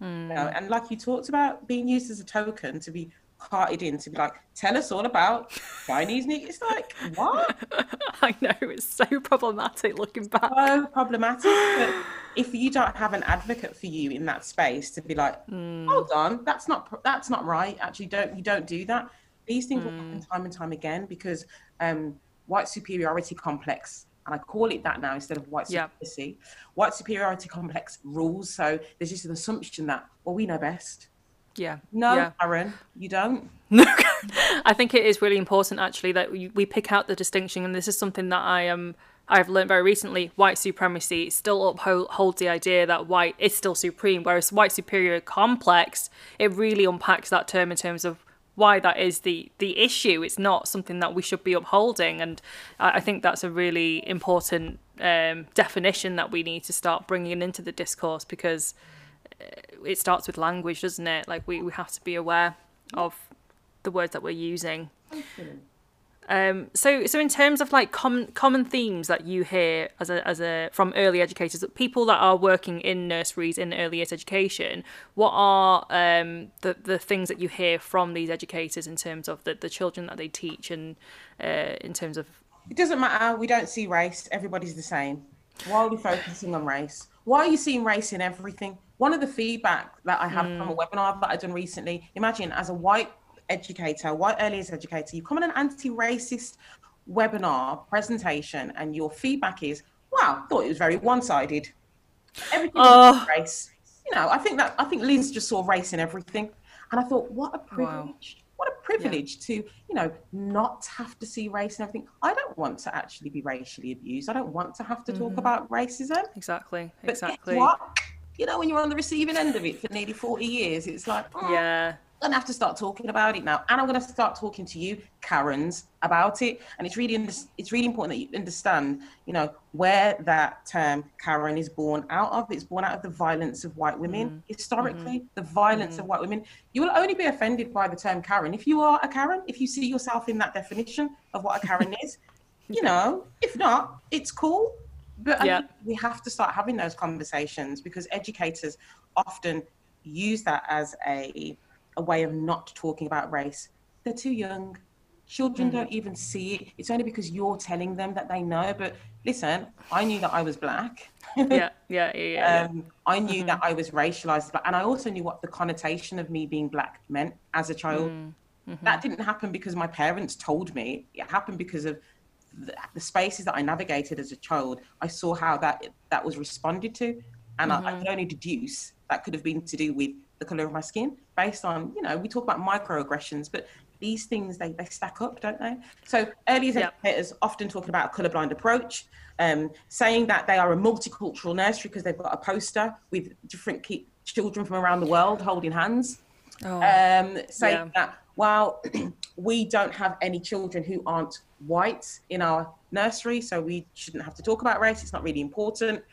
Mm. You know, and like you talked about being used as a token to be carted in to be like, tell us all about Chinese new. It's like, what? I know, it's so problematic looking back. So problematic. But if you don't have an advocate for you in that space to be like, mm. hold on, that's not that's not right. Actually, don't you don't do that. These things mm. will happen hmm. time and time again because um, white superiority complex and I call it that now instead of white supremacy. Yeah. White superiority complex rules. So there's just an assumption that, well, we know best. Yeah. No, yeah. Aaron, you don't. No, I think it is really important actually that we, we pick out the distinction, and this is something that I am. Um, I've learned very recently. White supremacy still upholds the idea that white is still supreme, whereas white superior complex it really unpacks that term in terms of why that is the the issue. It's not something that we should be upholding, and I, I think that's a really important um, definition that we need to start bringing into the discourse because it starts with language, doesn't it? Like we, we have to be aware of the words that we're using. Um, so so in terms of like common common themes that you hear as a as a from early educators, people that are working in nurseries in early education, what are um, the the things that you hear from these educators in terms of the, the children that they teach and uh, in terms of it doesn't matter. We don't see race. Everybody's the same. Why are we focusing on race? Why are you seeing race in everything? One of the feedback that I have mm. from a mm. webinar that I've done recently, imagine as a white educator, white early years educator, you come on an anti-racist webinar presentation and your feedback is, wow, thought it was very one-sided. Everything oh. race. You know, I think that I think Liz just saw race in everything. And I thought, what a privilege. Wow. What a privilege yeah. to, you know, not have to see race and everything. I don't want to actually be racially abused. I don't want to have to talk mm. about racism. Exactly. But exactly. You know, when you're on the receiving end of it for nearly 40 years, it's like, oh, yeah. I'm gonna have to start talking about it now, and I'm gonna start talking to you, Karens, about it. And it's really, it's really important that you understand, you know, where that term Karen is born out of. It's born out of the violence of white women mm. historically. Mm. The violence mm. of white women. You will only be offended by the term Karen if you are a Karen. If you see yourself in that definition of what a Karen is, you know. If not, it's cool. But yeah. we have to start having those conversations because educators often use that as a, a way of not talking about race. They're too young. Children mm. don't even see it. It's only because you're telling them that they know. But listen, I knew that I was black. yeah, yeah, yeah. yeah, um, I knew mm-hmm. that I was racialized, and I also knew what the connotation of me being black meant as a child. Mm. Mm-hmm. That didn't happen because my parents told me. It happened because of the, the, spaces that I navigated as a child, I saw how that that was responded to, and mm-hmm. I, I, mm-hmm. could only deduce that could have been to do with the color of my skin, based on you know we talk about microaggressions, but these things they, they stack up, don't they? So early yep. educators often talking about a colorblind approach, um, saying that they are a multicultural nursery because they've got a poster with different children from around the world holding hands. Oh, um, saying yeah. that while we don't have any children who aren't white in our nursery, so we shouldn't have to talk about race. It's not really important.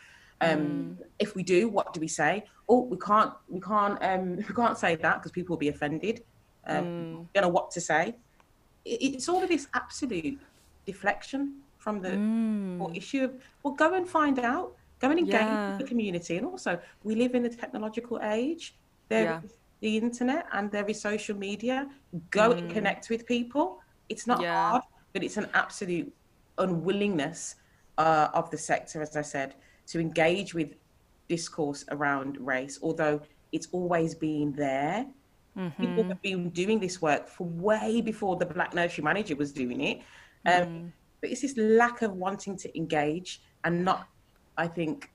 Um, mm. If we do, what do we say? Oh, we can't, we can't, um, we can't say that because people will be offended. Um, mm. Don't know what to say. It, it's all of this absolute deflection from the mm. issue of well, go and find out, go and engage yeah. with the community, and also we live in the technological age. There yeah. is the internet and there is social media. Go and mm. connect with people. It's not yeah. hard but it's an absolute unwillingness uh, of the sector, as I said, to engage with discourse around race, although it's always been there. Mm-hmm. People have been doing this work for way before the Black Nursery Manager was doing it. Um, mm. But it's this lack of wanting to engage and not, I think,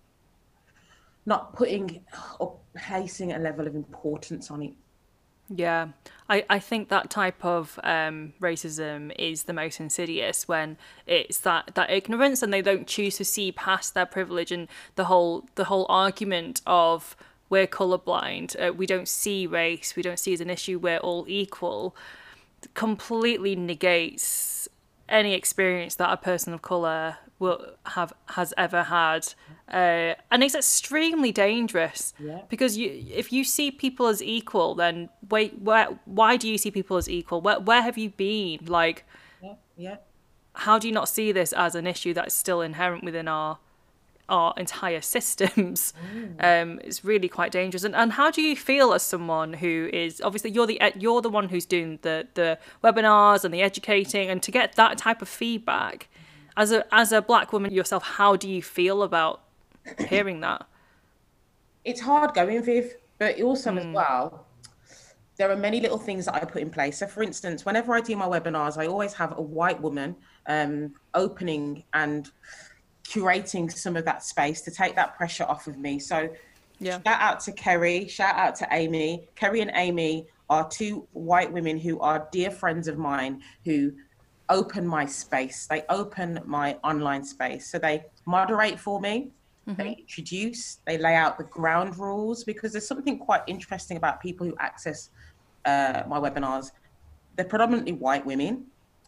not putting or placing a level of importance on it. Yeah, I, I think that type of um, racism is the most insidious when it's that, that ignorance and they don't choose to see past their privilege and the whole the whole argument of we're colorblind, uh, we don't see race, we don't see as an issue, we're all equal. completely negates any experience that a person of color will have has ever had uh, and it's extremely dangerous Yeah. because you if you see people as equal then wait where why do you see people as equal where, where have you been like Yeah, yeah. how do you not see this as an issue that's still inherent within our our entire systems um it's really quite dangerous and, and how do you feel as someone who is obviously you're the you're the one who's doing the the webinars and the educating and to get that type of feedback as a as a black woman yourself how do you feel about hearing that it's hard going, Viv, but also Hmm. as well, there are many little things that I put in place. So, for instance, whenever I do my webinars, I always have a white woman um, opening and curating some of that space to take that pressure off of me. So, Yeah. shout out to Kerry, shout out to Amy. Kerry and Amy are two white women who are dear friends of mine who open my space. They open my online space. So, they moderate for me they introduce, they lay out the ground rules because there's something quite interesting about people who access uh, my webinars. They're predominantly white women.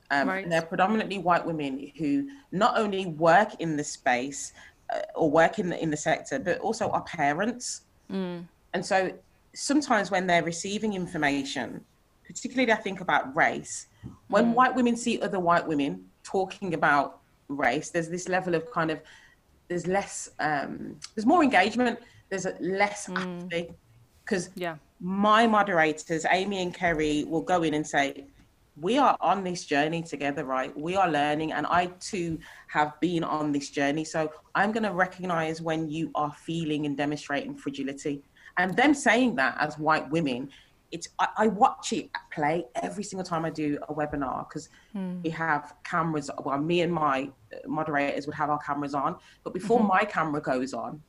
Um, Right. and They're predominantly white women who not only work in the space uh, or work in the, in the sector, but also are parents. And so sometimes when they're receiving information, particularly I think about race, when white women see other white women talking about race, there's this level of kind of there's less um there's more engagement there's a less apathy because yeah. my moderators amy and kerry will go in and say we are on this journey together right? We are learning and i too have been on this journey. So i'm going to recognize when you are feeling and demonstrating fragility. And them saying that as white women it's I, I watch it play every single time I do a webinar because hmm. we have cameras. Well, me and my uh, moderators would have our cameras on, but before mm-hmm. my camera goes on,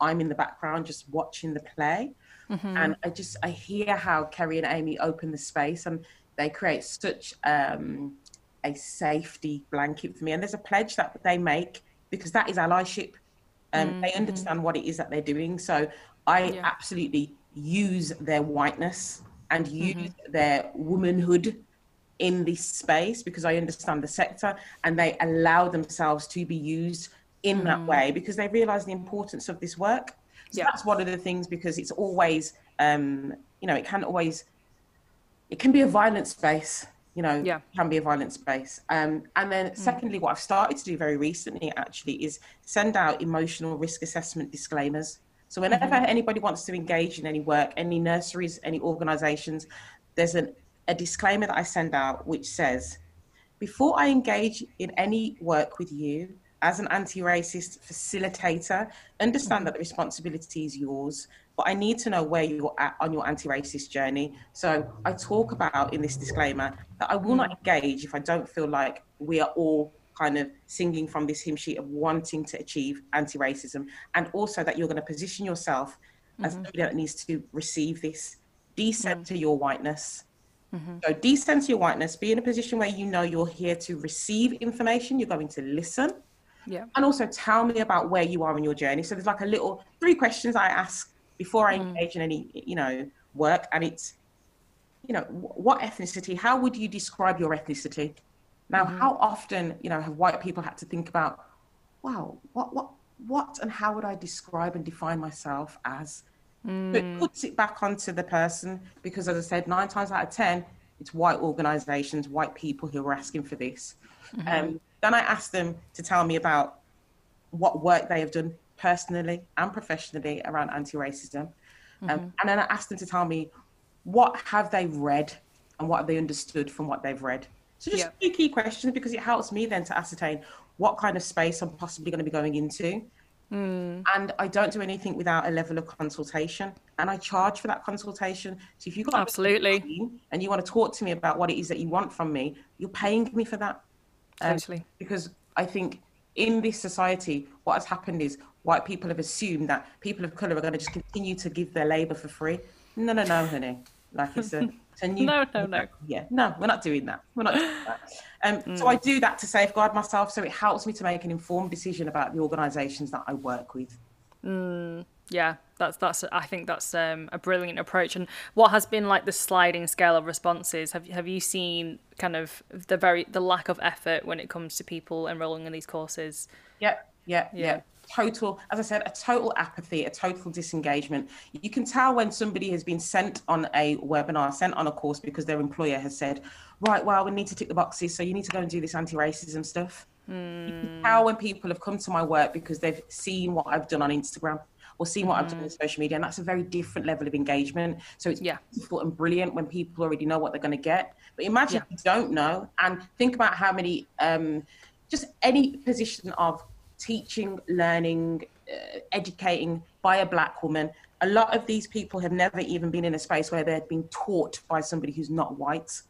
I'm in the background just watching the play, mm-hmm. and I just I hear how Kerry and Amy open the space and they create such um, a safety blanket for me. And there's a pledge that they make because that is allyship. Um, They understand what it is that they're doing. So I Yeah. absolutely use their whiteness and use their womanhood in this space because I understand the sector and they allow themselves to be used in that way because they realize the importance of this work. So Yeah. that's one of the things because it's always, um, you know, it can always, it can be a violent space, you know, Yeah. can be a violent space. Um, and then secondly, what I've started to do very recently actually is send out emotional risk assessment disclaimers. So whenever anybody wants to engage in any work, any nurseries, any organizations, there's an, a disclaimer that I send out which says, before I engage in any work with you as an anti-racist facilitator, understand mm-hmm. that the responsibility is yours, but I need to know where you're at on your anti-racist journey. So I talk about in this disclaimer that I will not mm-hmm. engage if I don't feel like we are all kind of singing from this hymn sheet of wanting to achieve anti-racism and also that you're going to position yourself as mm-hmm. somebody that needs to receive this. Decenter your whiteness. So decenter your whiteness. Be in a position where you know you're here to receive information. You're going to listen yeah. And also tell me about where you are in your journey. So there's like a little three questions i ask before i hmm. engage in any you know work. And it's you know what ethnicity how would you describe your ethnicity? Now hmm. how often you know have white people had to think about wow what what what and how would i describe and define myself as? But it hmm. puts it back onto the person because as i said nine times out of ten it's white organizations white people who are asking for this. Mm-hmm. Um, then i ask them to tell me about what work they have done personally and professionally around anti-racism um, and then i ask them to tell me what have they read and what have they understood from what they've read so just Yeah. three key questions because it helps me then to ascertain what kind of space i'm possibly going to be going into and I don't do anything without a level of consultation, and I charge for that consultation. So if you've got Absolutely. and you want to talk to me about what it is that you want from me, you're paying me for that. Um, Totally. Because I think in this society, what has happened is white people have assumed that people of color are going to just continue to give their labor for free. No, no, no, honey. Like it's a, it's a new. No, no, no. Yeah, no, we're not doing that. We're not doing that. Um, So I do that to safeguard myself. So it helps me to make an informed decision about the organisations that I work with. Yeah, that's that's I think that's um, a brilliant approach. And what has been like the sliding scale of responses? Have have you seen kind of the very the lack of effort when it comes to people enrolling in these courses? Yeah, yeah, Yeah. yeah. Total, as I said, a total apathy, a total disengagement. You can tell when somebody has been sent on a webinar, sent on a course because their employer has said, right, well, we need to tick the boxes, so you need to go and do this anti-racism stuff. You can tell when people have come to my work because they've seen what I've done on Instagram or seen what I've done on social media, and that's a very different level of engagement. So it's Yeah. beautiful and brilliant when people already know what they're going to get. But imagine Yeah. if you don't know, and think about how many, um, just any position of teaching, learning, uh, educating by a black woman. A lot of these people have never even been in a space where they've been taught by somebody who's not white.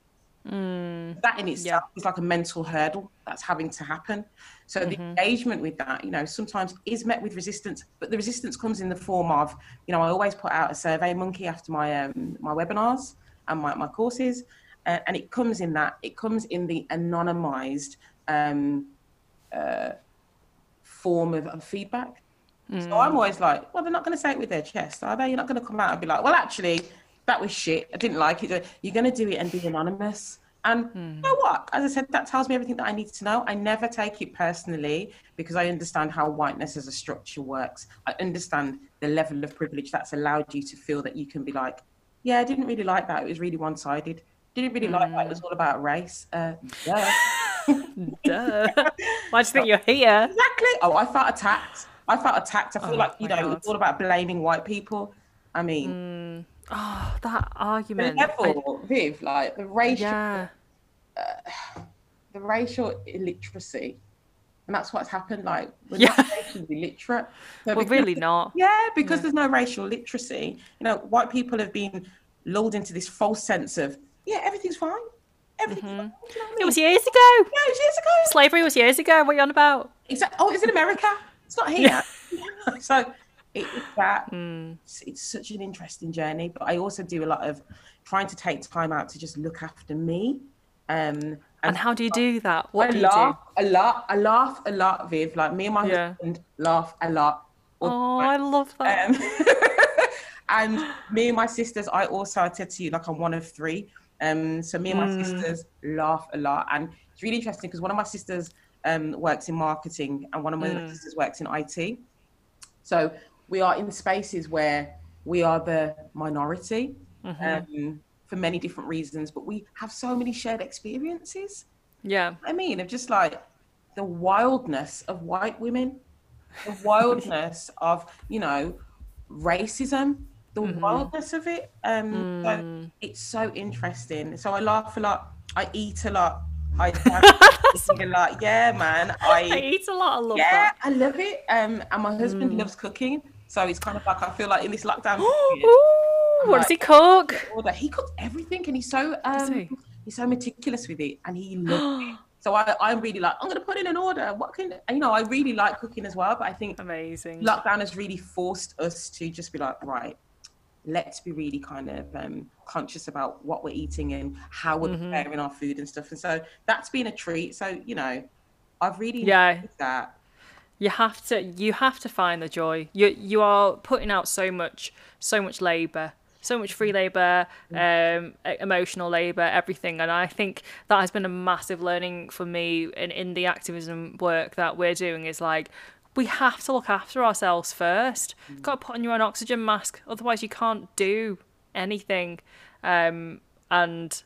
That in itself is like a mental hurdle that's having to happen. So the engagement with that, you know, sometimes is met with resistance, but the resistance comes in the form of, you know, I always put out a survey monkey after my um, my webinars and my, my courses, uh, and it comes in that it comes in the anonymized um, uh, form of, of feedback. So I'm always like, well, they're not going to say it with their chest, are they? You're not going to come out and be like, well, actually, that was shit. I didn't like it. You're going to do it and be anonymous. And hmm. you know what? As I said, that tells me everything that I need to know. I never take it personally because I understand how whiteness as a structure works. I understand the level of privilege that's allowed you to feel that you can be like, yeah, I didn't really like that. It was really one sided. Didn't really like that. It was hmm. all about race. Uh, yeah. Duh. Why do you think you're here? Exactly. Oh, I felt attacked. I felt attacked. I feel Oh, like, you know, God. it's all about blaming white people. I mean, hmm. Oh, that argument. I- level, Viv, like the racial, yeah. Uh, the racial illiteracy, and that's what's happened. Like, we're Yeah. not racially literate. So because- really not. Yeah, because there's no racial literacy. You know, white people have been lulled into this false sense of, yeah, everything's fine. Everything's mm-hmm. fine. You know I It was years ago. Yeah, it was years ago. Slavery was years ago. What are you on about? Oh, it's in America. It's not here. so it, it's that. Hmm. It's, it's such an interesting journey. But I also do a lot of trying to take time out to just look after me. Um, And how do you do that? What I do you laugh a lot. I laugh a lot, Viv. Like me and my Yeah. husband laugh a lot. Oh, I love that. Um, and me and my sisters, I also I said to you like I'm one of three. Um, so me and my Mm. sisters laugh a lot, and it's really interesting because one of my sisters um, works in marketing, and one of my Mm. sisters works in IT. So we are in spaces where we are the minority Mm-hmm. um, for many different reasons, but we have so many shared experiences. yeah. I mean, of just like the wildness of white women, the wildness of, you know, racism, the Mm-hmm. wildness of it. Um, Mm. so it's so interesting. So I laugh a lot. I eat a lot. I a lot. Yeah, man. I I eat a lot. I love yeah, that. I love it. Um, and my husband Mm. loves cooking, so it's kind of like I feel like in this lockdown Ooh, what does he cook? order. He cooks everything, and he's so um, he? he's so meticulous with it, and he loves it. So I, I'm really like, I'm gonna put in an order. What can you know? I really like cooking as well, but I think Amazing. lockdown has really forced us to just be like, right, let's be really kind of um, conscious about what we're eating and how we're Mm-hmm. preparing our food and stuff. And so that's been a treat. So you know, I've really Yeah. that. You have to you have to find the joy. You you are putting out so much so much labor, so much free labor, um, e- emotional labor, everything. And I think that has been a massive learning for me in in the activism work that we're doing. Is like we have to look after ourselves first. You've got to put on your own oxygen mask, otherwise you can't do anything. Um, and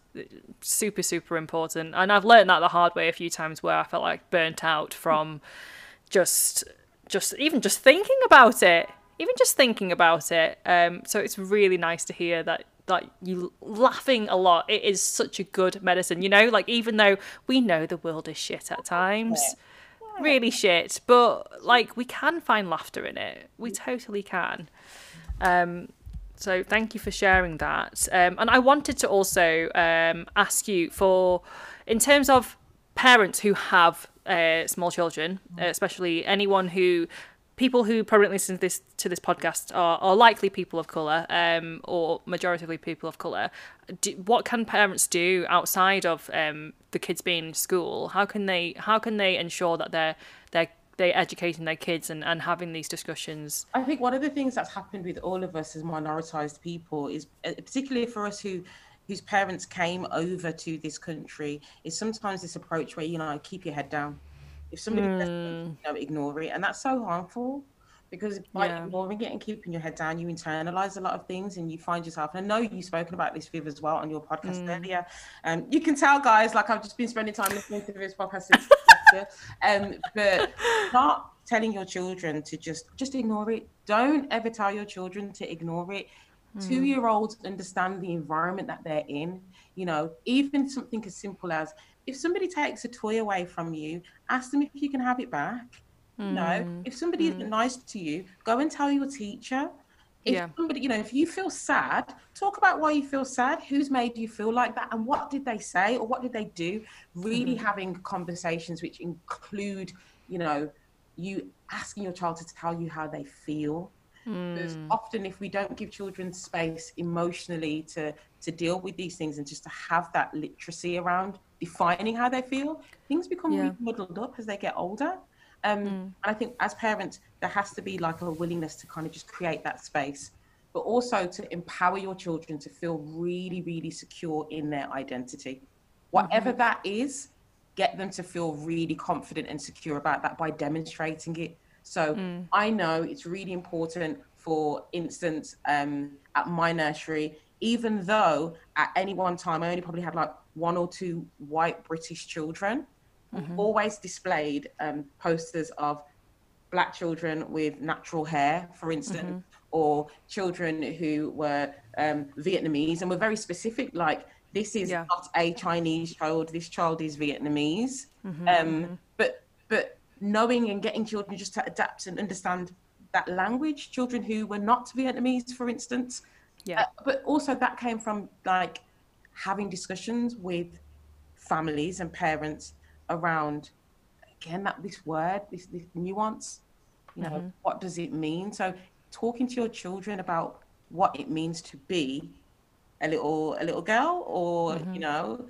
super super important. And I've learned that the hard way a few times where I felt like burnt out from just just even just thinking about it even just thinking about it um so it's really nice to hear that that you laughing a lot. It is such a good medicine you know like even though we know the world is shit at times really shit but like we can find laughter in it. We totally can. Um so thank you for sharing that. Um and i wanted to also um ask you for in terms of parents who have uh, small children, uh, especially anyone who people who probably listen to this to this podcast are, are likely people of color um, or majoritively people of color. Do, what can parents do outside of um, the kids being in school? How can they how can they ensure that they're they're they educating their kids and, and having these discussions i think one of the things that's happened with all of us as minoritized people is uh, particularly for us who whose parents came over to this country is sometimes this approach where you know keep your head down if somebody mm. you know, ignore it and that's so harmful because by yeah. ignoring it and keeping your head down, you internalize a lot of things and you find yourself. And I know you've spoken about this, Viv, as well on your podcast mm. earlier. Um, you can tell, guys, like I've just been spending time listening to this podcast. um, but not telling your children to just just ignore it. Don't ever tell your children to ignore it. Mm. Two year olds understand the environment that they're in. You know, even something as simple as if somebody takes a toy away from you, ask them if you can have it back Mm. No, if somebody mm. isn't nice to you, go and tell your teacher. If yeah. somebody, you know, if you feel sad, talk about why you feel sad, who's made you feel like that, and what did they say or what did they do. Really mm-hmm. having conversations which include, you know, you asking your child to tell you how they feel. Because mm. often, if we don't give children space emotionally to to deal with these things and just to have that literacy around defining how they feel, things become yeah. really muddled up as they get older. Um, mm. And I think as parents, there has to be like a willingness to kind of just create that space, but also to empower your children to feel really, really secure in their identity. Whatever mm-hmm. that is, get them to feel really confident and secure about that by demonstrating it. So mm. I know it's really important, for instance, um, at my nursery, even though at any one time I only probably had like one or two white British children mm-hmm. always displayed um, posters of black children with natural hair, for instance, mm-hmm. or children who were um, Vietnamese, and were very specific, like this is yeah. not a Chinese child. This child is Vietnamese. Mm-hmm. Um, mm-hmm. but but knowing and getting children just to adapt and understand that language. Children who were not Vietnamese, for instance. Yeah. Uh, but also that came from like having discussions with families and parents around again that this word, this, this nuance. You know, mm-hmm. what does it mean? So talking to your children about what it means to be a little a little girl or mm-hmm. you know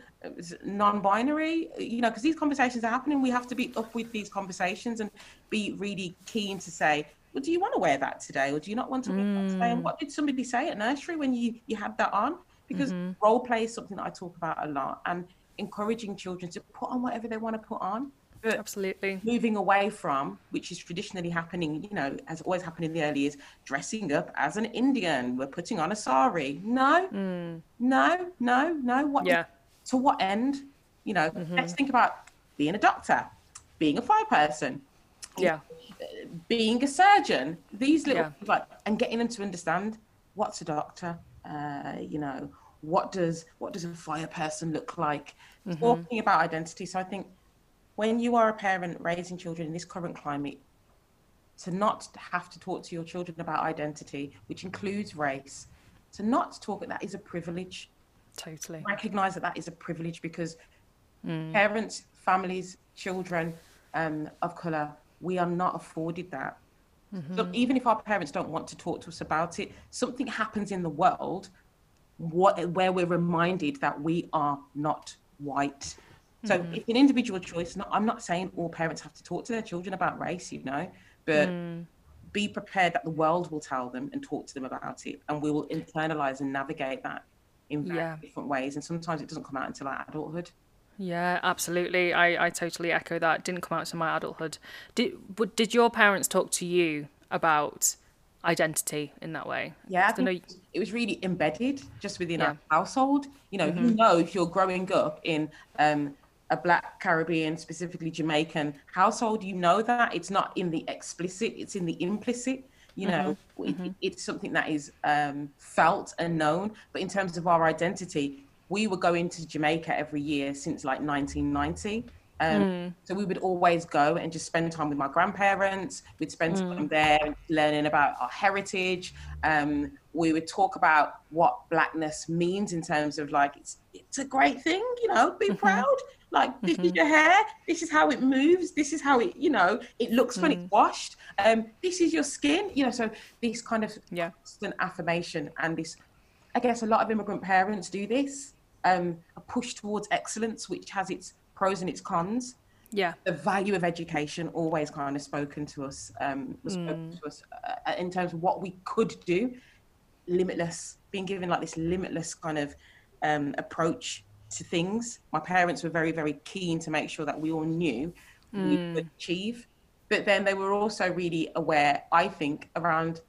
non-binary you know because these conversations are happening we have to be up with these conversations and be really keen to say well do you want to wear that today or do you not want to wear that today and mm. what did somebody say at nursery when you you had that on because mm-hmm. role play is something that i talk about a lot and encouraging children to put on whatever they want to put on. Absolutely. Moving away from, which is traditionally happening, you know, has always happened in the early years, dressing up as an Indian. We're putting on a sari. No, mm. no, no, no. What? Yeah. To what end? You know, mm-hmm. let's think about being a doctor, being a fire person. Yeah. Being a surgeon. These little, yeah. like, and getting them to understand what's a doctor. Uh, you know, what does what does a fire person look like mm-hmm. talking about identity so i think when you are a parent raising children in this current climate to not have to talk to your children about identity which includes race to not talk that is a privilege totally recognize that that is a privilege because mm. parents families children um, of color we are not afforded that mm-hmm. so even if our parents don't want to talk to us about it something happens in the world what where we're reminded that we are not white. So mm. it's an individual choice. Not, I'm not saying all parents have to talk to their children about race, you know, but mm. be prepared that the world will tell them and talk to them about it, and we will internalize and navigate that in very yeah. different ways. And sometimes it doesn't come out until our adulthood. Yeah, absolutely. I, I totally echo that. It didn't come out to my adulthood. Did did your parents talk to you about identity in that way. Yeah, know... it was really embedded just within yeah. our household. You know, mm-hmm. you know if you're growing up in um, a Black Caribbean, specifically Jamaican household, you know that it's not in the explicit; it's in the implicit. You know, mm-hmm. It, mm-hmm. it's something that is um, felt and known. But in terms of our identity, we were going to Jamaica every year since like 1990. Um, mm. So we would always go and just spend time with my grandparents. We'd spend mm. time there learning about our heritage. Um, we would talk about what blackness means in terms of like it's it's a great thing, you know, be mm-hmm. proud. Like this mm-hmm. is your hair, this is how it moves, this is how it, you know, it looks mm. when it's mm. washed. Um, this is your skin, you know. So this kind of yeah. constant affirmation and this, I guess, a lot of immigrant parents do this. Um, a push towards excellence, which has its pros and its cons. Yeah. The value of education always kind of spoken to us, um, was spoken Mm. to us uh, in terms of what we could do, limitless, being given like this limitless kind of um, approach to things. My parents were very, very keen to make sure that we all knew we Mm. could achieve. But then they were also really aware, I think, around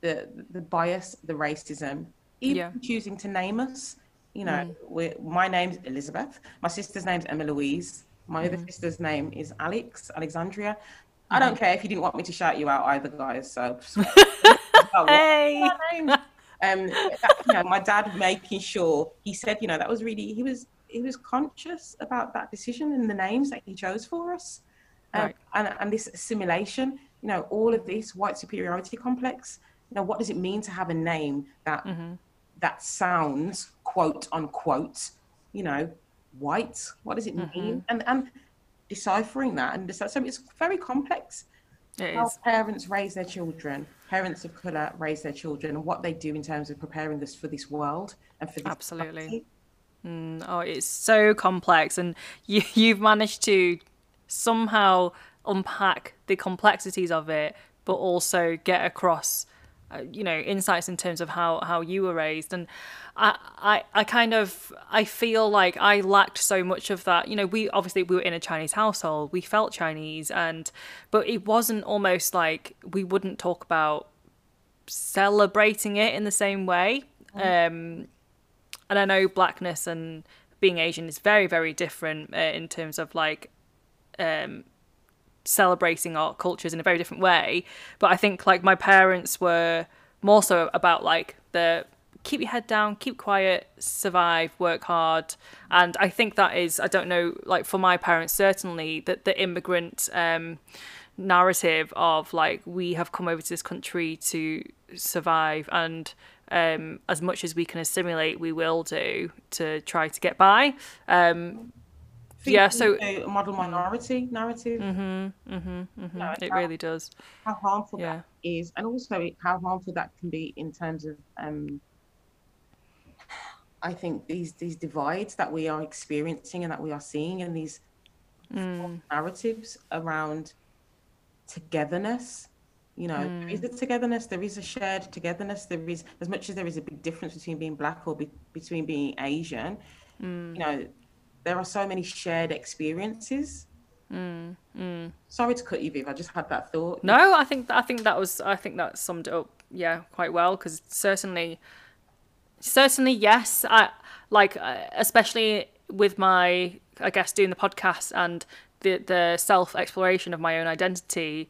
the the bias, the racism, even Yeah. choosing to name us. You know, Mm. we're, my name's Elizabeth. My sister's name's Emma Louise. My other Mm-hmm. sister's name is Alex, Alexandria. I don't care if you didn't want me to shout you out either, guys. So, Hey. Um, that- you know, my dad making sure he said, you know, that was really he was he was conscious about that decision and the names that he chose for us, um, Right. and and this assimilation. You know, all of this white superiority complex. You know, what does it mean to have a name that Mm-hmm. that sounds quote unquote, you know, white? What does it Mm-hmm. mean? And and deciphering that and so it's very complex It how is. parents raise their children, parents of colour raise their children, and what they do in terms of preparing us for this world and for this Absolutely. society. Mm, oh, it's so complex, and you you've managed to somehow unpack the complexities of it, but also get across, uh, you know, insights in terms of how how you were raised. And I, I I kind of I feel like I lacked so much of that. You know, we obviously we were in a Chinese household, we felt Chinese, and but it wasn't almost like we wouldn't talk about celebrating it in the same way. Um, and I know blackness and being Asian is very, very different uh, in terms of like um, celebrating our cultures in a very different way. But I think like my parents were more so about like the keep your head down, keep quiet, survive, work hard. And I think that is, I don't know, like for my parents, certainly that the immigrant um, narrative of like we have come over to this country to survive and um, as much as we can assimilate, we will do to try to get by. Um, Yeah, so- a model minority narrative, mm-hmm, mm-hmm, mm-hmm. No, it how- really does. how harmful Yeah. that is, and also how harmful that can be in terms of, um, I think these these divides that we are experiencing and that we are seeing, and these false narratives around togetherness. You know, there is mm. a togetherness, there is a shared togetherness. There is, as much as there is a big difference between being black or be, between being Asian, mm. you know, there are so many shared experiences. Sorry to cut you, Viv. I just had that thought. No, I think I think that was I think that summed it up yeah quite well because certainly certainly yes I like uh, especially with my I guess doing the podcast and the the self exploration of my own identity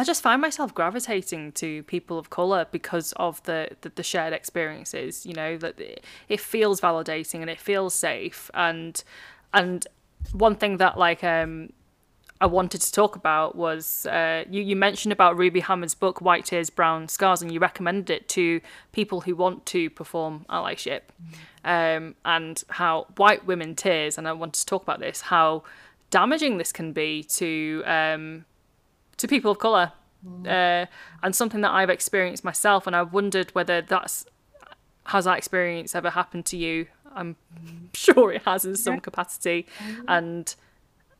I just find myself gravitating to people of color because of the, the, the shared experiences. You know that it, feels validating and it feels safe. And and one thing that like um I wanted to talk about was uh, you you mentioned about Ruby Hamad's book White Tears, Brown Scars, and you recommended it to people who want to perform allyship, um, and how white women tears. And I wanted to talk about this how damaging this can be to um, to people of color, uh, and something that I've experienced myself. And I've wondered whether that's has that experience ever happened to you? I'm sure it has in some capacity, and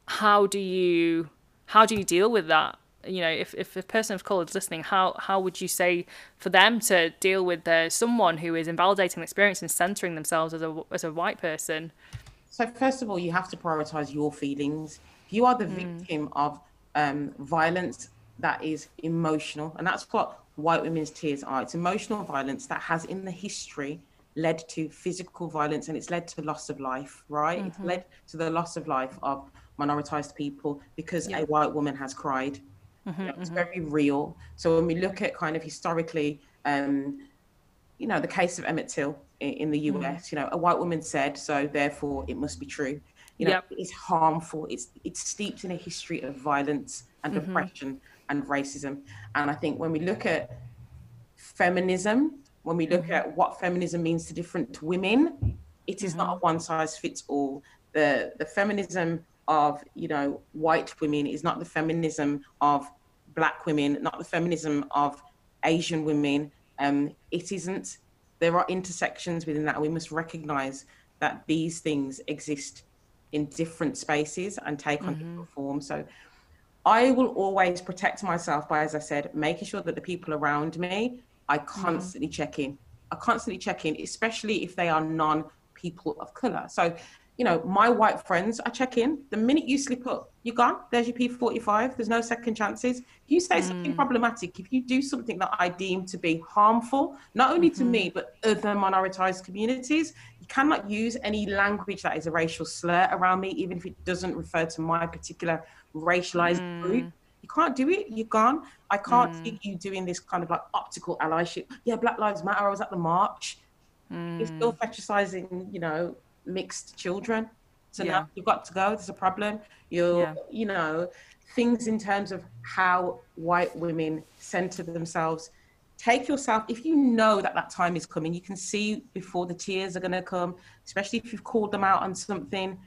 how do you how do you deal with that? You know, if, if a person of color is listening, how how would you say for them to deal with uh, someone who is invalidating the experience and centering themselves as a as a white person? So first of all, you have to prioritize your feelings. If you are the victim of um, violence that is emotional, and that's what white women's tears are. It's emotional violence that has in the history led to physical violence and it's led to loss of life, right? It's led to the loss of life of minoritized people because a white woman has cried. You know, it's very real. So when we look at kind of historically, um, you know, the case of Emmett Till in, in the US, you know, a white woman said, so therefore it must be true. You know, Yep. it's harmful. It's it's steeped in a history of violence and mm-hmm. oppression and racism. And I think when we look at feminism, when we look mm-hmm. at what feminism means to different women, it is not a mm-hmm. one size fits all. The the feminism of you know white women is not the feminism of black women, not the feminism of Asian women. Um, it isn't. There are intersections within that. We must recognize that these things exist in different spaces and take on different mm-hmm. forms. So I will always protect myself by, as I said, making sure that the people around me, I mm-hmm. constantly check in. I constantly check in, especially if they are non people of color. So, you know, my white friends, I check in. The minute you slip up, you're gone. There's your P45. There's no second chances. If you say hmm. something problematic, if you do something that I deem to be harmful, not only to mm-hmm. me, but other minoritized communities, you cannot use any language that is a racial slur around me, even if it doesn't refer to my particular racialized group. Hmm. You can't do it. You're gone. I can't hmm. see you doing this kind of like optical allyship. Yeah, Black Lives Matter. I was at the march. You're still fetishizing, you know, mixed children. So Yeah. now you've got to go. There's a problem. You're, Yeah. you know, things in terms of how white women center themselves. Take yourself, if you know that that time is coming, you can see before the tears are going to come, especially if you've called them out on something.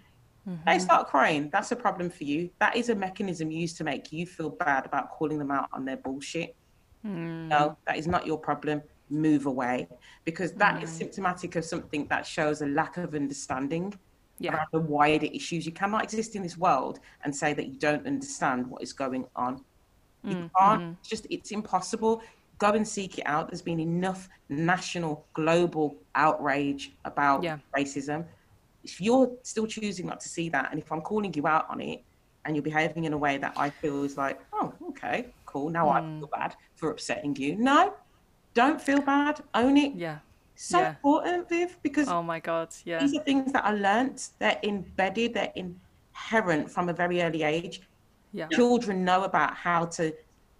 Mm-hmm. They start crying. That's a problem for you. That is a mechanism used to make you feel bad about calling them out on their bullshit. Hmm. No, that is not your problem. Move away because that is mm. symptomatic of something that shows a lack of understanding Yeah. around the wider issues. You cannot exist in this world and say that you don't understand what is going on. You mm, can't. Mm. It's just it's impossible. Go and seek it out. There's been enough national, global outrage about Yeah. racism. If you're still choosing not to see that, and if I'm calling you out on it, and you're behaving in a way that I feel is like, oh, okay, cool. Now I feel bad for upsetting you. No, don't feel bad. Own it. Yeah. So yeah. important, Viv, because Oh my god. Yeah. these are things that are learnt. They're embedded. They're inherent from a very early age. Yeah. Children know about how to.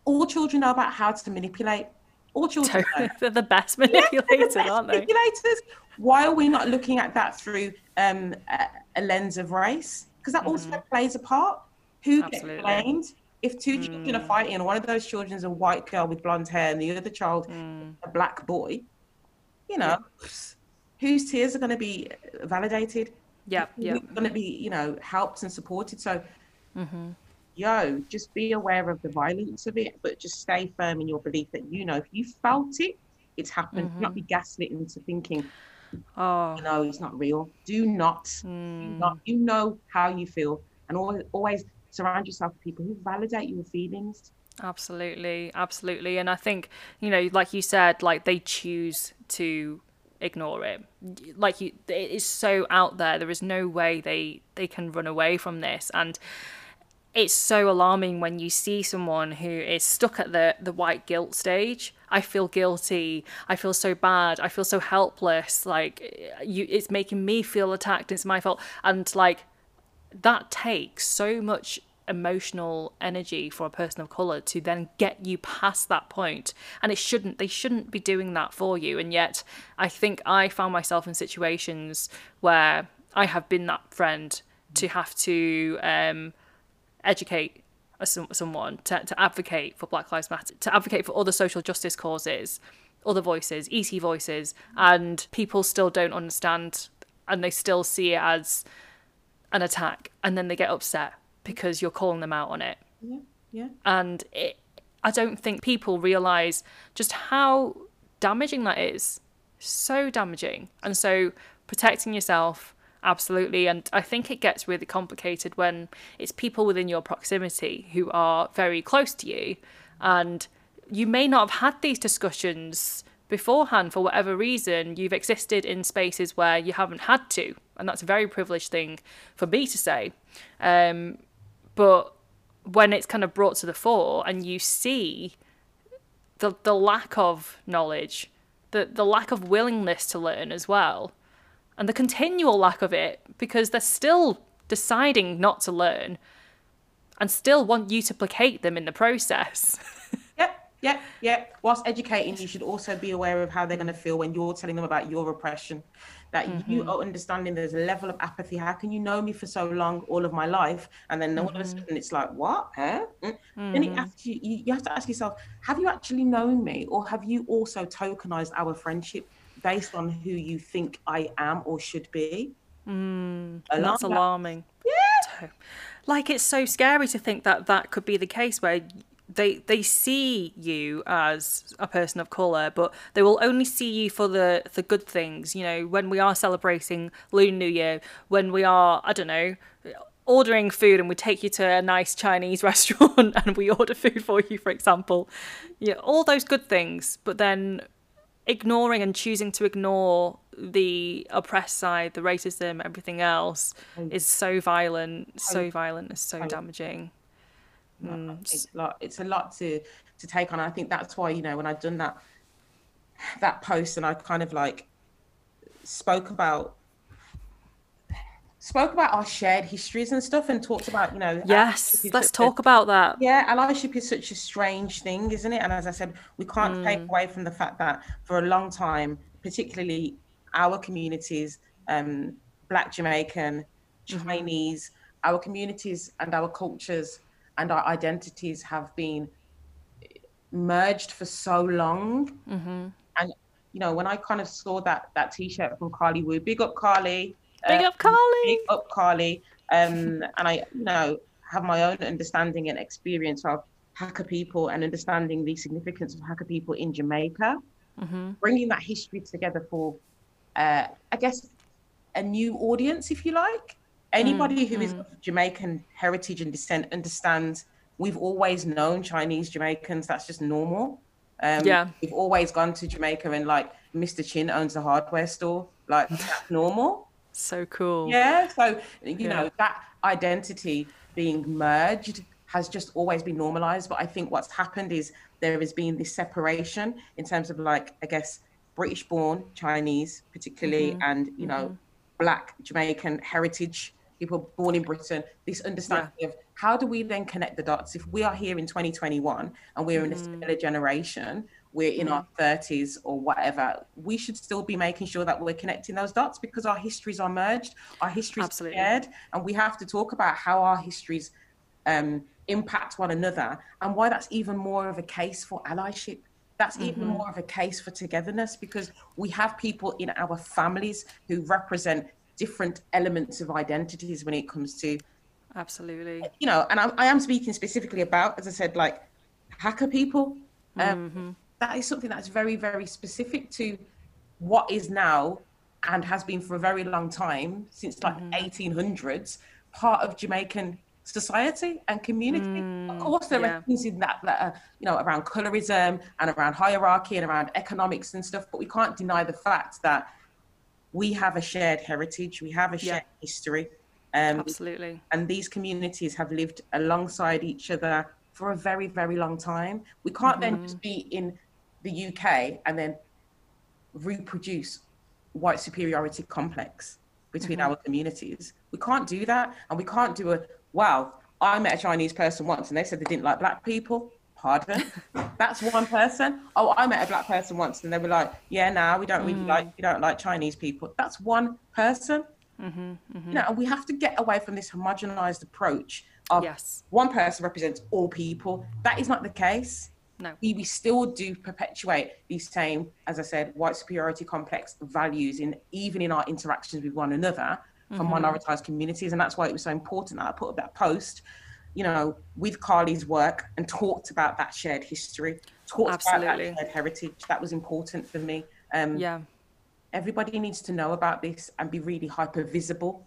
All children know about how to manipulate. All children know. They're the best Yeah, the manipulators, best aren't they? Manipulators. Why are we not looking at that through um, a, a lens of race? Because that also plays a part. Who Mm-hmm. Absolutely. gets blamed? If two children are fighting, and one of those children is a white girl with blonde hair, and the other child Mm. a black boy, you know, whose tears are going to be validated? Yeah. Yeah. going to be, you know, helped and supported. So, Mm-hmm. yo, just be aware of the violence of it, but just stay firm in your belief that you know if you felt it, it's happened. Do Not be gaslit into thinking, Oh. no, it's not real. Do not, do Mm. not. You know how you feel, and always, always surround yourself with people who validate your feelings. Absolutely, absolutely. And I think, you know, like you said, like they choose to ignore it. Like you it is so out there. There is no way they they can run away from this. And it's so alarming when you see someone who is stuck at the the white guilt stage. I feel guilty. I feel so bad. I feel so helpless. Like you it's making me feel attacked. It's my fault. And like that takes so much emotional energy for a person of color to then get you past that point. And it shouldn't they shouldn't be doing that for you. And yet i think i found myself in situations where i have been that friend to have to um, educate someone to, to advocate for black lives matter to advocate for other social justice causes other voices et voices and people still don't understand and they still see it as an attack and then they get upset because you're calling them out on it. Yeah, yeah. and it, i don't think people realize just how damaging that is. So damaging and so protecting yourself absolutely. And i think it gets really complicated when it's people within your proximity who are very close to you and you may not have had these discussions beforehand for whatever reason you've existed in spaces where you haven't had to and that's a very privileged thing for me to say um, but when it's kind of brought to the fore and you see the the lack of knowledge, the the lack of willingness to learn as well, and the continual lack of it because they're still deciding not to learn and still want you to placate them in the process. Yep, yep, yep. Whilst educating, you should also be aware of how they're going to feel when you're telling them about your oppression. That you mm-hmm. are understanding there's a level of apathy. How can you know me for so long, all of my life, and then all of a mm-hmm. sudden it's like, what? Huh? Mm. Then it mm-hmm. asks you, you, have to ask yourself, have you actually known me, or have you also tokenized our friendship based on who you think I am or should be? And Alarm that's alarming. Yeah. Like it's so scary to think that that could be the case where they they see you as a person of color, but they will only see you for the the good things. You know, when we are celebrating Lunar New Year, when we are I don't know ordering food and we take you to a nice Chinese restaurant and we order food for you, for example. Yeah, all those good things, but then ignoring and choosing to ignore the oppressed side, the racism, everything else is so violent, so violent, and so damaging. Mm. It's a lot. It's a lot to to take on. I think that's why you know when I'd done that that post and I kind of like spoke about spoke about our shared histories and stuff and talked about you know yes let's talk a, about that yeah allyship is such a strange thing isn't it and as i said we can't mm. take away from the fact that for a long time particularly our communities um, black jamaican mm-hmm. chinese mm-hmm. our communities and our cultures and our identities have been merged for so long mm-hmm. and you know when i kind of saw that that t-shirt from carly Wu, big up carly Big up Carly. Big up Carly. Um, and I, you know, have my own understanding and experience of Hakka people and understanding the significance of Hakka people in Jamaica. Mm-hmm. Bringing that history together for, uh, I guess, a new audience, if you like. Anybody mm-hmm. who is of Jamaican heritage and descent understands we've always known Chinese Jamaicans. That's just normal. Um, yeah. We've always gone to Jamaica and like Mr. Chin owns a hardware store. Like that's normal. So cool. Yeah. So, you yeah. know, that identity being merged has just always been normalized. But I think what's happened is there has been this separation in terms of like, I guess, British born Chinese, particularly, mm-hmm. and, you know, mm-hmm. Black Jamaican heritage, people born in Britain, this understanding yeah. of how do we then connect the dots? If we are here in 2021 and we're mm-hmm. in a mm-hmm. similar generation, we're in mm. our 30s or whatever, we should still be making sure that we're connecting those dots because our histories are merged, our histories Absolutely. are shared, and we have to talk about how our histories um, impact one another and why that's even more of a case for allyship. That's mm-hmm. even more of a case for togetherness because we have people in our families who represent different elements of identities when it comes to absolutely you know and I, I am speaking specifically about as i said like Hakka people um, mm-hmm that is something that's very, very specific to what is now and has been for a very long time, since like mm-hmm. 1800s, part of Jamaican society and community. Mm, of course, there yeah. are things in that that are, you know, around colorism and around hierarchy and around economics and stuff, but we can't deny the fact that we have a shared heritage, we have a shared yeah. history. Um, Absolutely. And these communities have lived alongside each other for a very, very long time. We can't mm-hmm. then just be in the UK and then reproduce white superiority complex between mm-hmm. our communities. We can't do that. And we can't do a, wow, I met a Chinese person once and they said they didn't like black people. Pardon? That's one person. Oh, I met a black person once and they were like, yeah, now nah, we don't really mm. like, we don't like Chinese people. That's one person. Mm-hmm, mm-hmm. You know, and we have to get away from this homogenized approach of yes. one person represents all people. That is not the case. No. We, we still do perpetuate these same, as I said, white superiority complex values in even in our interactions with one another from mm-hmm. minoritized communities. And that's why it was so important that I put up that post, you know, with Carly's work and talked about that shared history, talked Absolutely. about that shared heritage. That was important for me. Um, yeah. Everybody needs to know about this and be really hyper visible,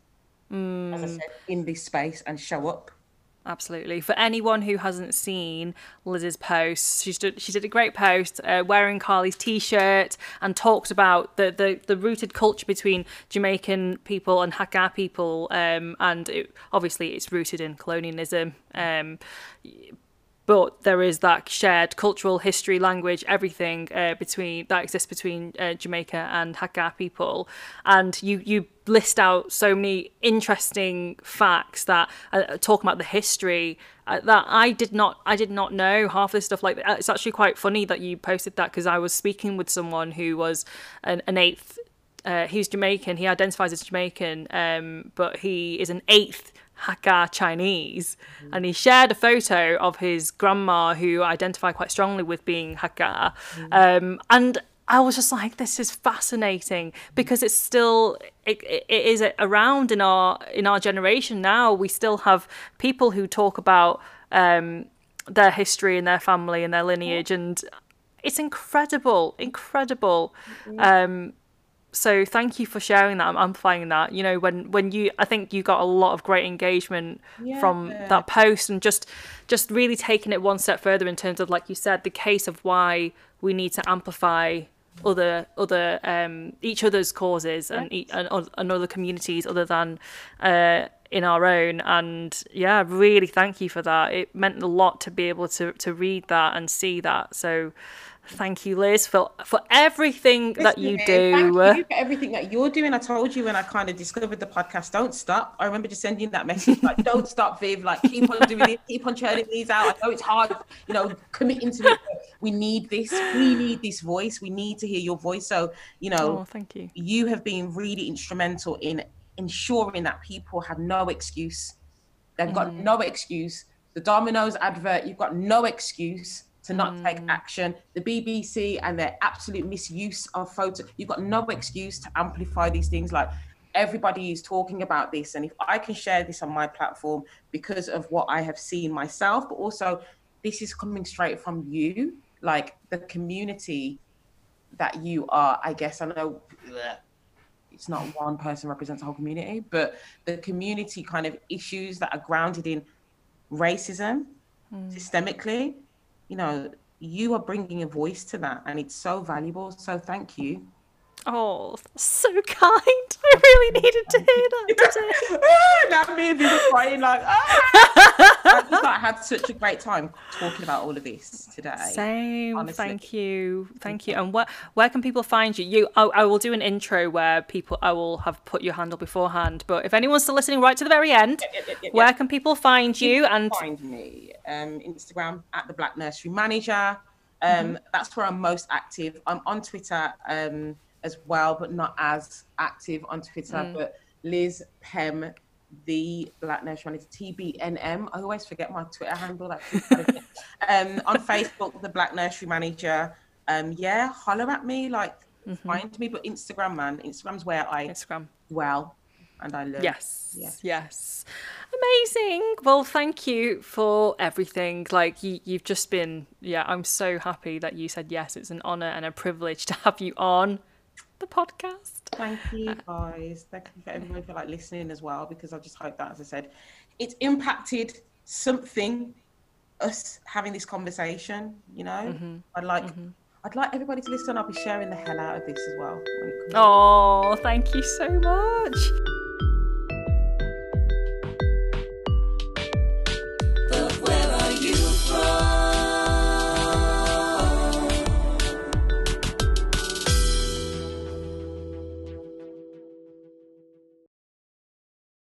mm. as I said, in this space and show up absolutely. For anyone who hasn't seen Liz's post, she did, she did a great post uh, wearing Carly's t-shirt and talked about the, the, the rooted culture between Jamaican people and Hakka people, um, and it, obviously it's rooted in colonialism. Um, but there is that shared cultural history, language, everything uh, between that exists between uh, Jamaica and Hakka people, and you you list out so many interesting facts that uh, talk about the history uh, that I did not I did not know half this stuff. Like it's actually quite funny that you posted that because I was speaking with someone who was an, an eighth uh, he's Jamaican he identifies as Jamaican um, but he is an eighth Hakka Chinese, and he shared a photo of his grandma who identified quite strongly with being Hakka. Um, and I was just like, this is fascinating because it's still it, it is around in our in our generation now. We still have people who talk about um, their history and their family and their lineage, and it's incredible, incredible. Mm-hmm. Um, so thank you for sharing that. I'm amplifying that. You know, when when you, I think you got a lot of great engagement yeah. from that post, and just just really taking it one step further in terms of, like you said, the case of why we need to amplify other other um, each other's causes and, and, and other communities other than uh, in our own. And yeah, really thank you for that. It meant a lot to be able to to read that and see that. So Thank you, Liz, for for everything Listen, that you do. Thank you for everything that you're doing. I told you when I kind of discovered the podcast, don't stop. I remember just sending that message, like, don't stop, Viv. Like, keep on doing it, keep on churning these out. I know it's hard, you know, committing to it. we need this. We need this voice. We need to hear your voice. So, you know, oh, thank you. You have been really instrumental in ensuring that people have no excuse. They've got mm. no excuse. The Domino's advert, you've got no excuse to not mm. take action. The BBC and their absolute misuse of photo. You've got no excuse to amplify these things. Like everybody is talking about this, and if I can share this on my platform because of what I have seen myself, but also this is coming straight from you, like the community that you are. I guess I know. It's not one person represents a whole community, but the community kind of issues that are grounded in racism mm. systemically you know, you are bringing a voice to that and it's so valuable. So thank you. Oh, so kind. I really needed to hear that today. that made me crying like, ah! I just like, had such a great time talking about all of this today. Same. Honestly. Thank you. Thank you. And where where can people find you? You I, I, will do an intro where people I will have put your handle beforehand. But if anyone's still listening right to the very end, where can people find you? and find me um, Instagram at the Black Nursery Manager. Um, mm-hmm. That's where I'm most active. I'm on Twitter. Um, as well, but not as active on Twitter. Mm. But Liz Pem, the Black Nursery Manager, TBNM. I always forget my Twitter handle. um, on Facebook, the Black Nursery Manager. Um, yeah, holler at me, like mm-hmm. find me. But Instagram, man, Instagram's where I Instagram. well and I learn. Yes, yes, yes. Amazing. Well, thank you for everything. Like you, you've just been, yeah. I'm so happy that you said yes. It's an honor and a privilege to have you on the podcast. Thank you, guys. Thank you for everyone for like listening as well, because I just hope that, as I said, it's impacted something. Us having this conversation, you know, mm-hmm. I'd like. Mm-hmm. I'd like everybody to listen. I'll be sharing the hell out of this as well. Oh, thank you so much.